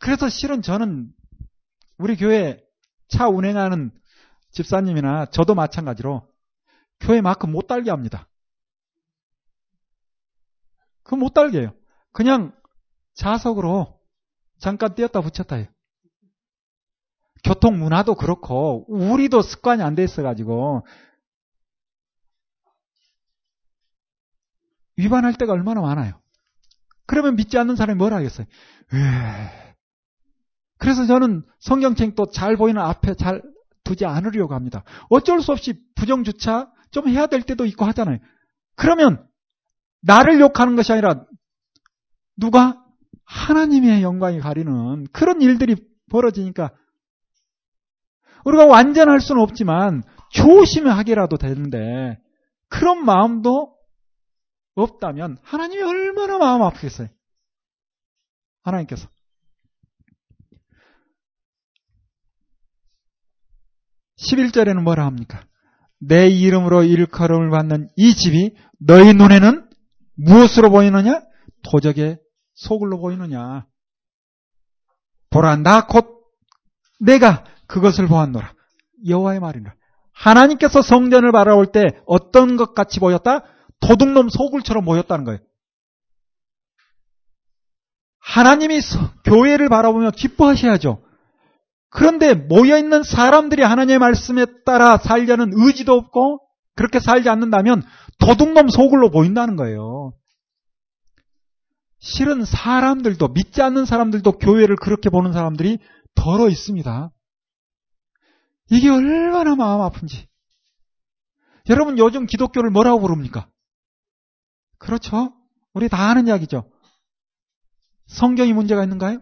그래서 실은 저는 우리 교회 차 운행하는 집사님이나 저도 마찬가지로 교회 마크 못 달게 합니다. 그거 못 달게 해요. 그냥 자석으로 잠깐 띄었다 붙였다 해요. 교통 문화도 그렇고 우리도 습관이 안 돼 있어가지고 위반할 때가 얼마나 많아요. 그러면 믿지 않는 사람이 뭘 하겠어요? 에이. 그래서 저는 성경책 또잘 보이는 앞에 잘 두지 않으려고 합니다. 어쩔 수 없이 부정주차 좀 해야 될 때도 있고 하잖아요. 그러면 나를 욕하는 것이 아니라 누가 하나님의 영광이 가리는 그런 일들이 벌어지니까 우리가 완전할 수는 없지만 조심하게라도 되는데 그런 마음도 없다면 하나님이 얼마나 마음 아프겠어요. 하나님께서. (11절에는) 뭐라 합니까? 내 이름으로 일컬음을 받는 이 집이 너희 눈에는 무엇으로 보이느냐? 도적의 소굴로 보이느냐? 보라 나곧 내가 그것을 보았노라. 여호와의 말이라. 하나님께서 성전을 바라볼 때 어떤 것 같이 보였다? 도둑놈 소굴처럼 보였다는 거예요. 하나님이 교회를 바라보며 기뻐하셔야죠. 그런데 모여있는 사람들이 하나님의 말씀에 따라 살려는 의지도 없고 그렇게 살지 않는다면 도둑놈 소굴로 보인다는 거예요. 실은 사람들도 믿지 않는 사람들도 교회를 그렇게 보는 사람들이 더러 있습니다. 이게 얼마나 마음 아픈지. 여러분 요즘 기독교를 뭐라고 부릅니까? 그렇죠? 우리 다 아는 이야기죠. 성경이 문제가 있는가요?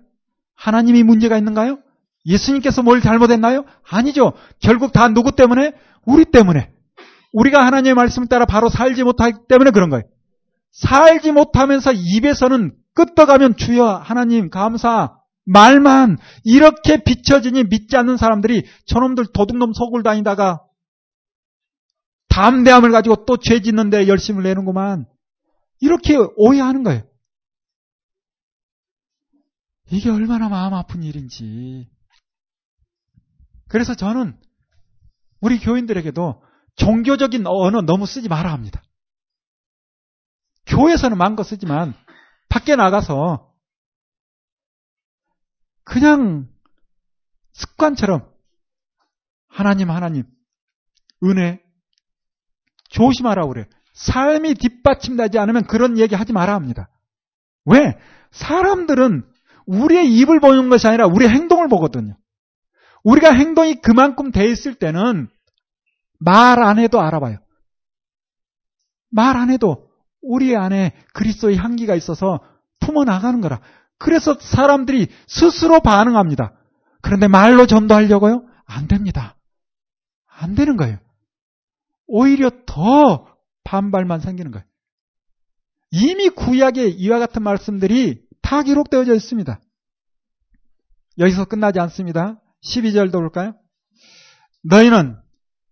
하나님이 문제가 있는가요? 예수님께서 뭘 잘못했나요? 아니죠. 결국 다 누구 때문에? 우리 때문에. 우리가 하나님의 말씀을 따라 바로 살지 못하기 때문에 그런 거예요. 살지 못하면서 입에서는 끄떡하면 주여 하나님 감사 말만 이렇게 비춰지니 믿지 않는 사람들이 저놈들 도둑놈 속을 다니다가 담대함을 가지고 또 죄 짓는데 열심을 내는구만. 이렇게 오해하는 거예요. 이게 얼마나 마음 아픈 일인지. 그래서 저는 우리 교인들에게도 종교적인 언어 너무 쓰지 말아 합니다. 교회에서는 마음껏 쓰지만 밖에 나가서 그냥 습관처럼 하나님 하나님 은혜 조심하라고 그래. 삶이 뒷받침되지 않으면 그런 얘기 하지 마라 합니다. 왜? 사람들은 우리의 입을 보는 것이 아니라 우리의 행동을 보거든요. 우리가 행동이 그만큼 돼 있을 때는 말 안 해도 알아봐요. 말 안 해도 우리 안에 그리스도의 향기가 있어서 품어 나가는 거라. 그래서 사람들이 스스로 반응합니다. 그런데 말로 전도하려고요? 안 됩니다. 안 되는 거예요. 오히려 더 반발만 생기는 거예요. 이미 구약에 이와 같은 말씀들이 다 기록되어져 있습니다. 여기서 끝나지 않습니다. 12절도 볼까요? 너희는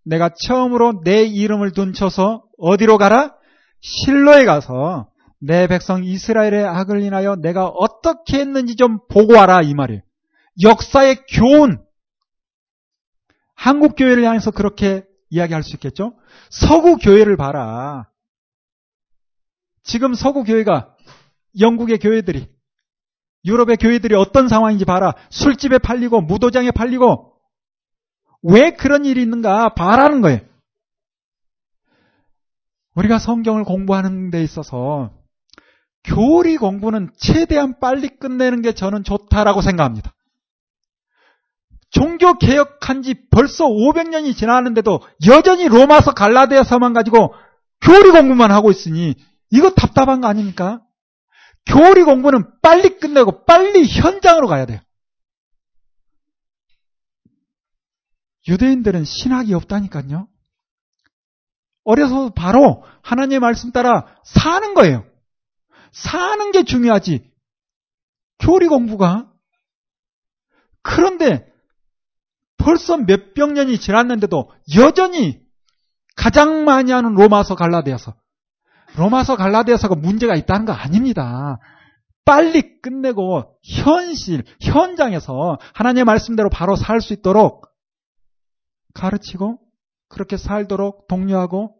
내가 처음으로 내 이름을 둔 쳐서 어디로 가라? 실로에 가서 내 백성 이스라엘의 악을 인하여 내가 어떻게 했는지 좀 보고 와라 이 말이에요. 역사의 교훈. 한국 교회를 향해서 그렇게 이야기할 수 있겠죠? 서구 교회를 봐라. 지금 서구 교회가 영국의 교회들이 유럽의 교회들이 어떤 상황인지 봐라. 술집에 팔리고 무도장에 팔리고 왜 그런 일이 있는가 봐라는 거예요. 우리가 성경을 공부하는 데 있어서 교리 공부는 최대한 빨리 끝내는 게 저는 좋다라고 생각합니다. 종교 개혁한 지 벌써 500년이 지났는데도 여전히 로마서 갈라디아서만 가지고 교리 공부만 하고 있으니 이거 답답한 거 아닙니까? 교리 공부는 빨리 끝내고 빨리 현장으로 가야 돼요. 유대인들은 신학이 없다니까요. 어려서 바로 하나님의 말씀 따라 사는 거예요. 사는 게 중요하지. 교리 공부가. 그런데 벌써 몇백 년이 지났는데도 여전히 가장 많이 하는 로마서 갈라디아서. 로마서 갈라디아서가 문제가 있다는 거 아닙니다. 빨리 끝내고 현실, 현장에서 하나님의 말씀대로 바로 살 수 있도록 가르치고 그렇게 살도록 독려하고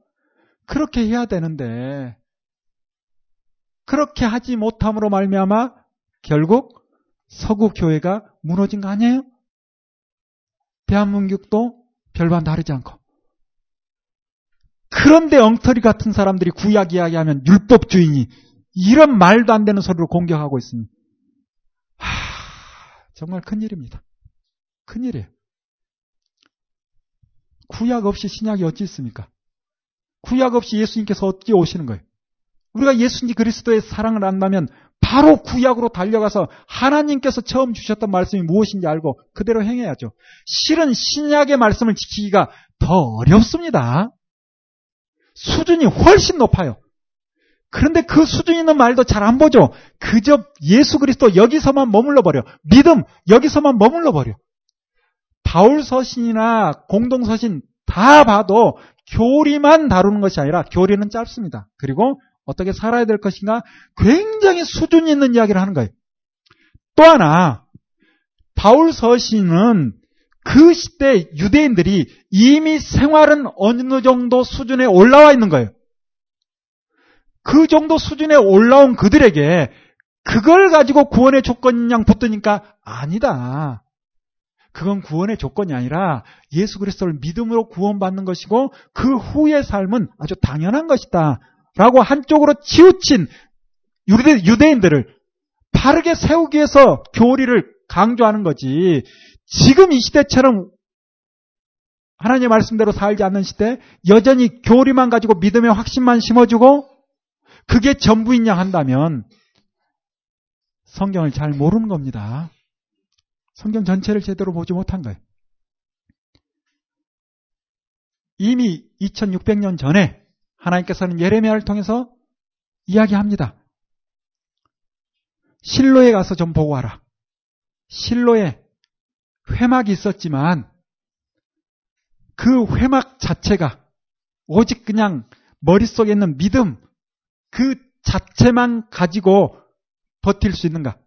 그렇게 해야 되는데 그렇게 하지 못함으로 말미암아 결국 서구 교회가 무너진 거 아니에요? 대한민국도 별반 다르지 않고 그런데 엉터리 같은 사람들이 구약 이야기하면 율법주의니 이런 말도 안 되는 소리로 공격하고 있으니 하, 정말 큰일입니다. 큰일이에요. 구약 없이 신약이 어찌 있습니까? 구약 없이 예수님께서 어떻게 오시는 거예요? 우리가 예수님 그리스도의 사랑을 안다면 바로 구약으로 달려가서 하나님께서 처음 주셨던 말씀이 무엇인지 알고 그대로 행해야죠. 실은 신약의 말씀을 지키기가 더 어렵습니다. 수준이 훨씬 높아요. 그런데 그 수준 있는 말도 잘 안 보죠. 그저 예수 그리스도 여기서만 머물러 버려. 믿음 여기서만 머물러 버려. 바울 서신이나 공동 서신 다 봐도 교리만 다루는 것이 아니라 교리는 짧습니다. 그리고 어떻게 살아야 될 것인가 굉장히 수준 있는 이야기를 하는 거예요. 또 하나 바울 서신은 그 시대 유대인들이 이미 생활은 어느 정도 수준에 올라와 있는 거예요. 그 정도 수준에 올라온 그들에게 그걸 가지고 구원의 조건이냐 붙으니까 아니다. 그건 구원의 조건이 아니라 예수 그리스도를 믿음으로 구원받는 것이고 그 후의 삶은 아주 당연한 것이다. 라고 한쪽으로 치우친 유대, 인들을 바르게 세우기 위해서 교리를 강조하는 거지. 지금 이 시대처럼 하나님의 말씀대로 살지 않는 시대, 여전히 교리만 가지고 믿음의 확신만 심어주고 그게 전부인 양 한다면 성경을 잘 모르는 겁니다. 성경 전체를 제대로 보지 못한 거예요. 이미 2600년 전에 하나님께서는 예레미야를 통해서 이야기합니다. 실로에 가서 좀 보고 와라. 실로에 회막이 있었지만 그 회막 자체가 오직 그냥 머릿속에 있는 믿음 그 자체만 가지고 버틸 수 있는가?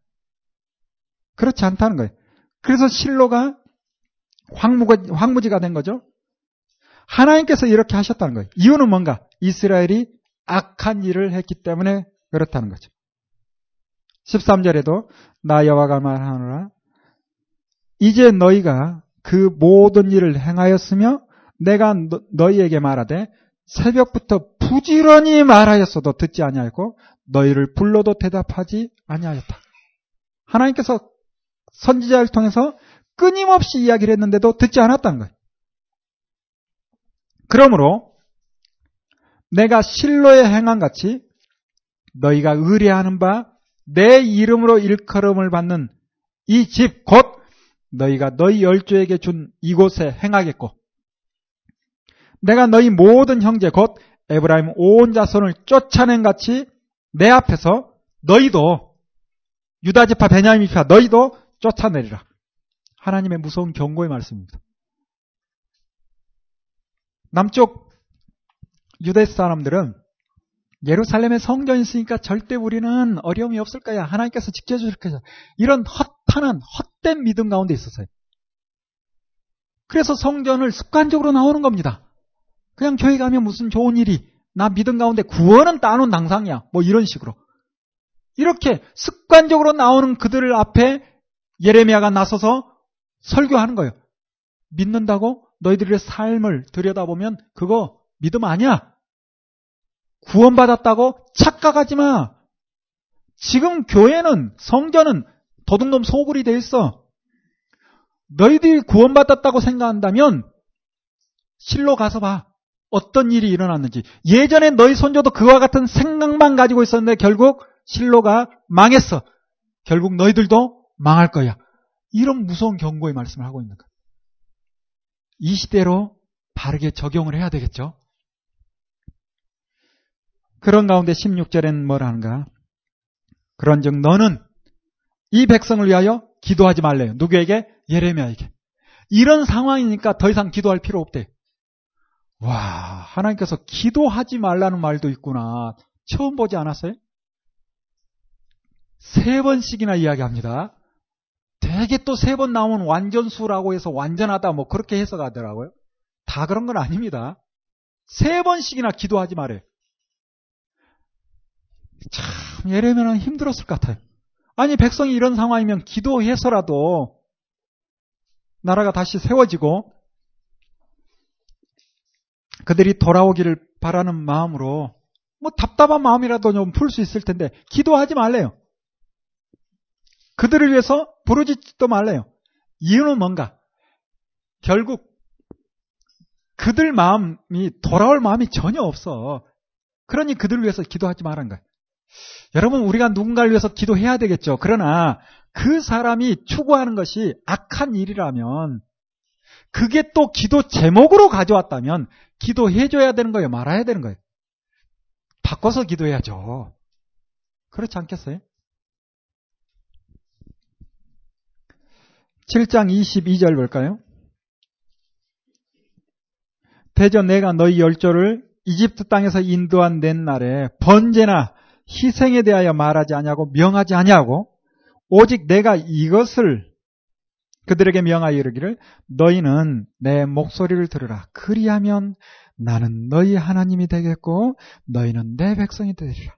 그렇지 않다는 거예요. 그래서 실로가 황무지가 된 거죠. 하나님께서 이렇게 하셨다는 거예요. 이유는 뭔가? 이스라엘이 악한 일을 했기 때문에 그렇다는 거죠. 13절에도 나 여호와가 말하노라 이제 너희가 그 모든 일을 행하였으며 내가 너, 희에게 말하되 새벽부터 부지런히 말하였어도 듣지 아니하였고 너희를 불러도 대답하지 아니하였다. 하나님께서 선지자를 통해서 끊임없이 이야기를 했는데도 듣지 않았다는 거예요. 그러므로 내가 실로의 행한 같이 너희가 의뢰하는 바 내 이름으로 일컬음을 받는 이 집 곧 너희가 너희 열조에게 준 이곳에 행하겠고 내가 너희 모든 형제 곧 에브라임 온 자손을 쫓아낸 같이 내 앞에서 너희도 유다 지파 베냐민 지파 너희도 쫓아내리라. 하나님의 무서운 경고의 말씀입니다. 남쪽 유대 사람들은 예루살렘에 성전이 있으니까 절대 우리는 어려움이 없을 거야. 하나님께서 지켜주실 거야. 이런 헛하는 헛된 믿음 가운데 있었어요. 그래서 성전을 습관적으로 나오는 겁니다. 그냥 교회 가면 무슨 좋은 일이 나 믿음 가운데 구원은 따놓은 당상이야. 뭐 이런 식으로. 이렇게 습관적으로 나오는 그들 앞에 예레미야가 나서서 설교하는 거예요. 믿는다고 너희들의 삶을 들여다보면 그거 믿음 아니야. 구원받았다고 착각하지 마. 지금 교회는 성전은 도둑놈 소굴이 돼 있어. 너희들이 구원받았다고 생각한다면 실로 가서 봐. 어떤 일이 일어났는지. 예전에 너희 손조도 그와 같은 생각만 가지고 있었는데 결국 실로가 망했어. 결국 너희들도 망할 거야. 이런 무서운 경고의 말씀을 하고 있는 거야. 이 시대로 바르게 적용을 해야 되겠죠. 그런 가운데 16절에는 뭘 하는가? 그런즉 너는 이 백성을 위하여 기도하지 말래요. 누구에게? 예레미야에게. 이런 상황이니까 더 이상 기도할 필요 없대. 와, 하나님께서 기도하지 말라는 말도 있구나. 처음 보지 않았어요? 세 번씩이나 이야기합니다. 되게 또 세 번 나오면 완전수라고 해서 완전하다 뭐 그렇게 해석하더라고요. 다 그런 건 아닙니다. 세 번씩이나 기도하지 말아요. 참 예레미야는 힘들었을 것 같아요. 아니 백성이 이런 상황이면 기도해서라도 나라가 다시 세워지고 그들이 돌아오기를 바라는 마음으로 뭐 답답한 마음이라도 좀 풀 수 있을 텐데 기도하지 말래요. 그들을 위해서 부르짖지도 말래요. 이유는 뭔가? 결국 그들 마음이 돌아올 마음이 전혀 없어. 그러니 그들을 위해서 기도하지 말한 거야. 여러분 우리가 누군가를 위해서 기도해야 되겠죠. 그러나 그 사람이 추구하는 것이 악한 일이라면 그게 또 기도 제목으로 가져왔다면 기도해줘야 되는 거예요? 말아야 되는 거예요? 바꿔서 기도해야죠. 그렇지 않겠어요? 7장 22절 볼까요? 대저 내가 너희 열조를 이집트 땅에서 인도한 낸 날에 번제나 희생에 대하여 말하지 아니하고 명하지 아니하고 오직 내가 이것을 그들에게 명하여 이르기를 너희는 내 목소리를 들으라. 그리하면 나는 너희 하나님이 되겠고 너희는 내 백성이 되리라.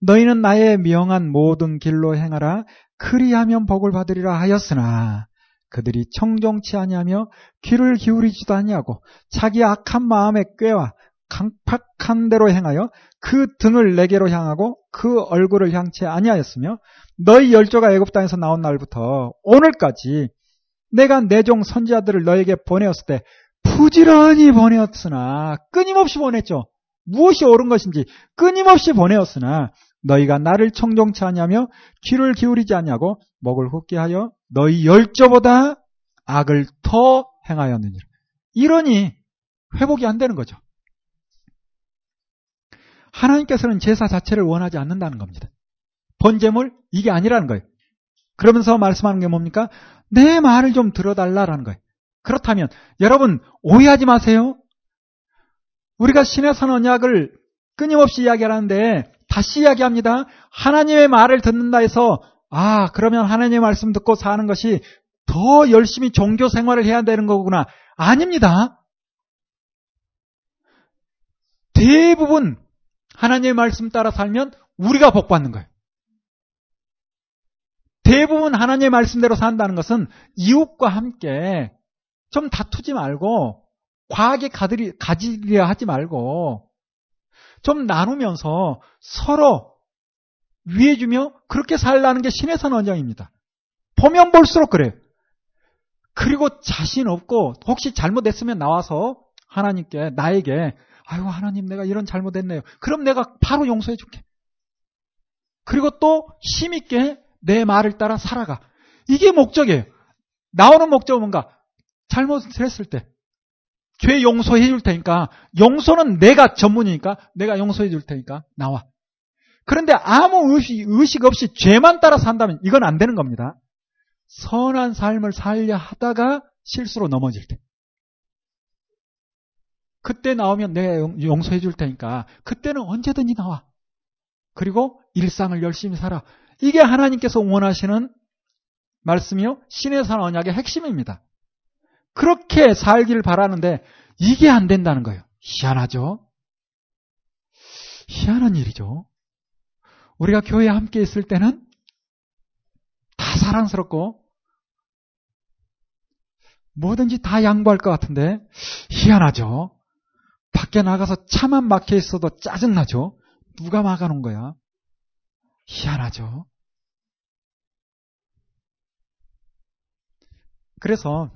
너희는 나의 명한 모든 길로 행하라. 그리하면 복을 받으리라 하였으나 그들이 청정치 아니하며 귀를 기울이지도 아니하고 자기 악한 마음에 꾀와 강팍한 대로 행하여 그 등을 내게로 향하고 그 얼굴을 향치 아니하였으며 너희 열조가 애굽 땅에서 나온 날부터 오늘까지 내가 내 종 선지자들을 너에게 보내었을 때 부지런히 보내었으나 끊임없이 보냈죠. 무엇이 옳은 것인지 끊임없이 보내었으나 너희가 나를 청종치 않냐며 귀를 기울이지 않냐고 목을 헛게 하여 너희 열조보다 악을 더 행하였느니라. 이러니 회복이 안 되는 거죠. 하나님께서는 제사 자체를 원하지 않는다는 겁니다. 번제물 이게 아니라는 거예요. 그러면서 말씀하는 게 뭡니까? 내 말을 좀 들어달라라는 거예요. 그렇다면 여러분 오해하지 마세요. 우리가 신의 선 언약을 끊임없이 이야기하는데 다시 이야기합니다. 하나님의 말을 듣는다 해서 아 그러면 하나님의 말씀 듣고 사는 것이 더 열심히 종교 생활을 해야 되는 거구나. 아닙니다. 대부분 하나님의 말씀 따라 살면 우리가 복 받는 거예요. 대부분 하나님의 말씀대로 산다는 것은 이웃과 함께 좀 다투지 말고 과하게 가들이, 가지려 하지 말고 좀 나누면서 서로 위해주며 그렇게 살라는 게 신의 선 원장입니다. 보면 볼수록 그래요. 그리고 자신 없고 혹시 잘못했으면 나와서 하나님께 나에게 아유 하나님 내가 이런 잘못했네요. 그럼 내가 바로 용서해 줄게. 그리고 또 힘있게 내 말을 따라 살아가. 이게 목적이에요. 나오는 목적은 뭔가 잘못을 했을 때 죄 용서해 줄 테니까 용서는 내가 전문이니까 내가 용서해 줄 테니까 나와. 그런데 아무 의식, 의식 없이 죄만 따라 산다면 이건 안 되는 겁니다. 선한 삶을 살려 하다가 실수로 넘어질 때. 그때 나오면 내가 용서해 줄 테니까 그때는 언제든지 나와. 그리고 일상을 열심히 살아. 이게 하나님께서 원하시는 말씀이요. 신의 산 언약의 핵심입니다. 그렇게 살기를 바라는데 이게 안 된다는 거예요. 희한하죠? 희한한 일이죠. 우리가 교회에 함께 있을 때는 다 사랑스럽고 뭐든지 다 양보할 것 같은데 희한하죠. 밖에 나가서 차만 막혀 있어도 짜증나죠. 누가 막아놓은 거야? 희한하죠. 그래서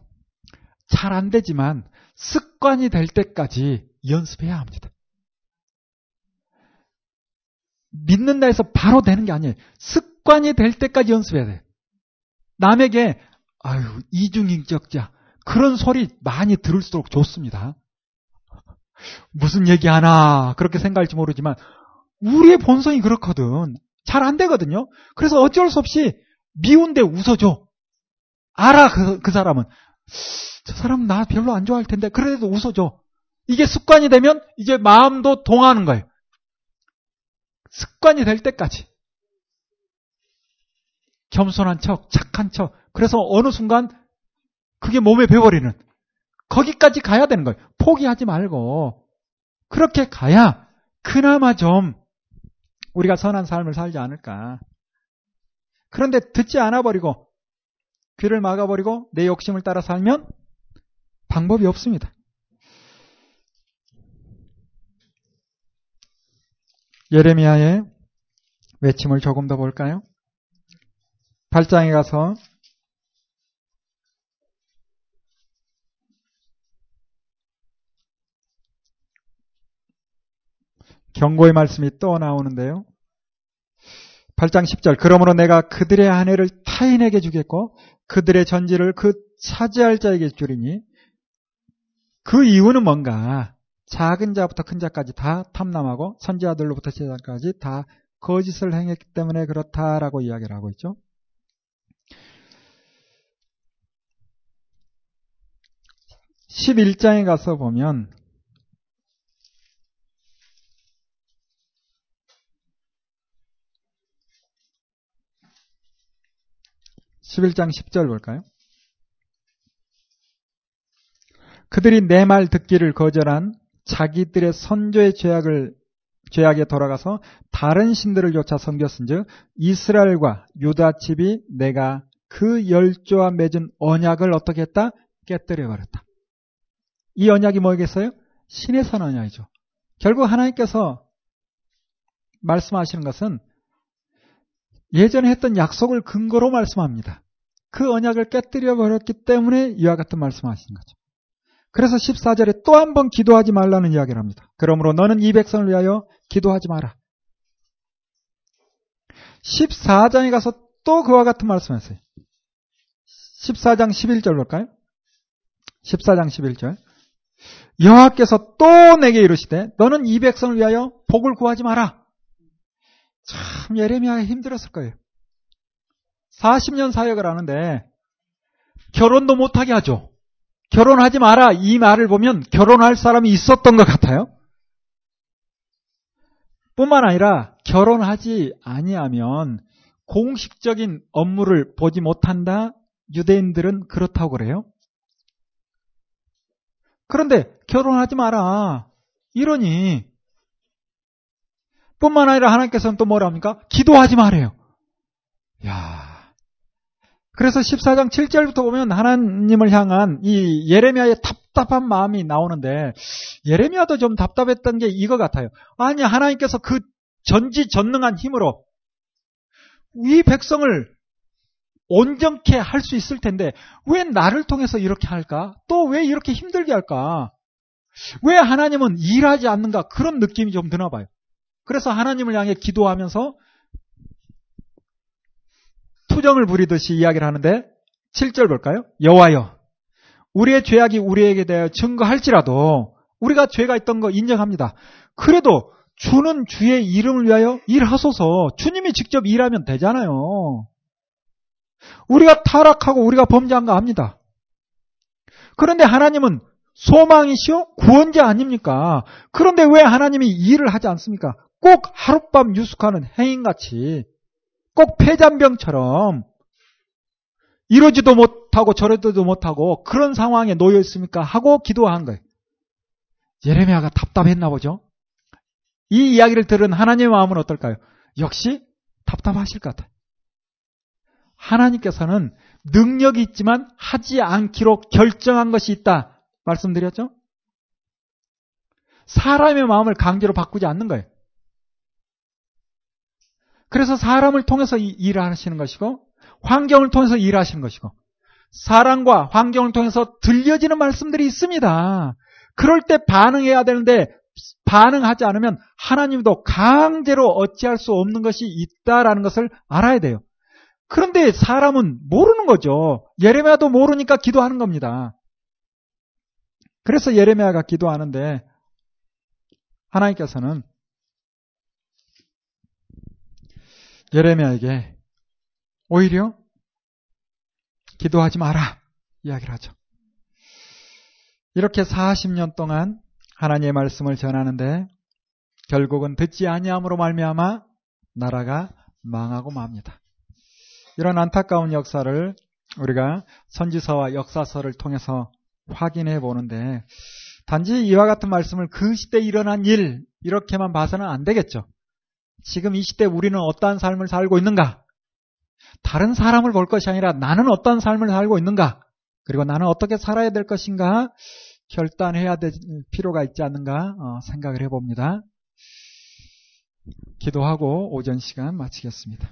잘 안 되지만 습관이 될 때까지 연습해야 합니다. 믿는다 해서 바로 되는 게 아니에요. 습관이 될 때까지 연습해야 돼요. 남에게 아유 이중인격자 그런 소리 많이 들을수록 좋습니다. 무슨 얘기하나 그렇게 생각할지 모르지만 우리의 본성이 그렇거든. 잘 안 되거든요. 그래서 어쩔 수 없이 미운데 웃어줘. 알아 그, 그 사람은 저 사람 나 별로 안 좋아할 텐데 그래도 웃어줘. 이게 습관이 되면 이제 마음도 동하는 거예요. 습관이 될 때까지. 겸손한 척, 착한 척. 그래서 어느 순간 그게 몸에 배워버리는. 거기까지 가야 되는 거예요. 포기하지 말고. 그렇게 가야 그나마 좀 우리가 선한 삶을 살지 않을까. 그런데 듣지 않아 버리고 귀를 막아 버리고 내 욕심을 따라 살면 방법이 없습니다. 예레미야의 외침을 조금 더 볼까요? 8장에 가서 경고의 말씀이 또 나오는데요. 8장 10절 그러므로 내가 그들의 아내를 타인에게 주겠고 그들의 전지를 그 차지할 자에게 주리니 그 이유는 뭔가 작은 자부터 큰 자까지 다 탐남하고 선지자들로부터 제자까지 다 거짓을 행했기 때문에 그렇다라고 이야기를 하고 있죠. 11장에 가서 보면 11장 10절 볼까요? 그들이 내 말 듣기를 거절한 자기들의 선조의 죄악을 죄악에 돌아가서 다른 신들을 쫓아 섬겼은즉 이스라엘과 유다 집이 내가 그 열조와 맺은 언약을 어떻게 했다? 깨뜨려 버렸다. 이 언약이 뭐겠어요? 신의 선 언약이죠. 결국 하나님께서 말씀하시는 것은 예전에 했던 약속을 근거로 말씀합니다. 그 언약을 깨뜨려 버렸기 때문에 이와 같은 말씀하시는 거죠. 그래서 14절에 또 한 번 기도하지 말라는 이야기를 합니다. 그러므로 너는 이 백성을 위하여 기도하지 마라. 14장에 가서 또 그와 같은 말씀을 했어요. 14장 11절 볼까요? 14장 11절. 여호와께서 또 내게 이르시되 너는 이 백성을 위하여 복을 구하지 마라. 참 예레미야가 힘들었을 거예요. 40년 사역을 하는데 결혼도 못하게 하죠. 결혼하지 마라 이 말을 보면 결혼할 사람이 있었던 것 같아요. 뿐만 아니라 결혼하지 아니하면 공식적인 업무를 보지 못한다. 유대인들은 그렇다고 그래요. 그런데 결혼하지 마라. 이러니 뿐만 아니라 하나님께서는 또 뭐라 합니까? 기도하지 말아요. 야. 그래서 14장 7절부터 보면 하나님을 향한 이 예레미야의 답답한 마음이 나오는데 예레미야도 좀 답답했던 게 이거 같아요. 아니 하나님께서 그 전지전능한 힘으로 이 백성을 온전케 할 수 있을 텐데 왜 나를 통해서 이렇게 할까? 또 왜 이렇게 힘들게 할까? 왜 하나님은 일하지 않는가? 그런 느낌이 좀 드나 봐요. 그래서 하나님을 향해 기도하면서 투정을 부리듯이 이야기를 하는데 7절 볼까요? 여호와여 우리의 죄악이 우리에게 대하여 증거할지라도 우리가 죄가 있던 거 인정합니다. 그래도 주는 주의 이름을 위하여 일하소서 주님이 직접 일하면 되잖아요. 우리가 타락하고 우리가 범죄한 거 압니다. 그런데 하나님은 소망이시오? 구원자 아닙니까? 그런데 왜 하나님이 일을 하지 않습니까? 꼭 하룻밤 유숙하는 행인같이 꼭 폐잔병처럼 이러지도 못하고 저러지도 못하고 그런 상황에 놓여 있습니까? 하고 기도한 거예요. 예레미야가 답답했나 보죠? 이 이야기를 들은 하나님의 마음은 어떨까요? 역시 답답하실 것 같아요. 하나님께서는 능력이 있지만 하지 않기로 결정한 것이 있다. 말씀드렸죠? 사람의 마음을 강제로 바꾸지 않는 거예요. 그래서 사람을 통해서 일을 하시는 것이고, 환경을 통해서 일하시는 것이고, 사람과 환경을 통해서 들려지는 말씀들이 있습니다. 그럴 때 반응해야 되는데, 반응하지 않으면 하나님도 강제로 어찌할 수 없는 것이 있다라는 것을 알아야 돼요. 그런데 사람은 모르는 거죠. 예레미야도 모르니까 기도하는 겁니다. 그래서 예레미야가 기도하는데 하나님께서는 예레미야에게 오히려 기도하지 마라 이야기를 하죠. 이렇게 40년 동안 하나님의 말씀을 전하는데 결국은 듣지 아니함으로 말미암아 나라가 망하고 맙니다. 이런 안타까운 역사를 우리가 선지서와 역사서를 통해서 확인해 보는데 단지 이와 같은 말씀을 그 시대에 일어난 일 이렇게만 봐서는 안 되겠죠. 지금 이 시대 우리는 어떠한 삶을 살고 있는가? 다른 사람을 볼 것이 아니라 나는 어떠한 삶을 살고 있는가? 그리고 나는 어떻게 살아야 될 것인가? 결단해야 될 필요가 있지 않는가 어, 생각을 해봅니다. 기도하고 오전 시간 마치겠습니다.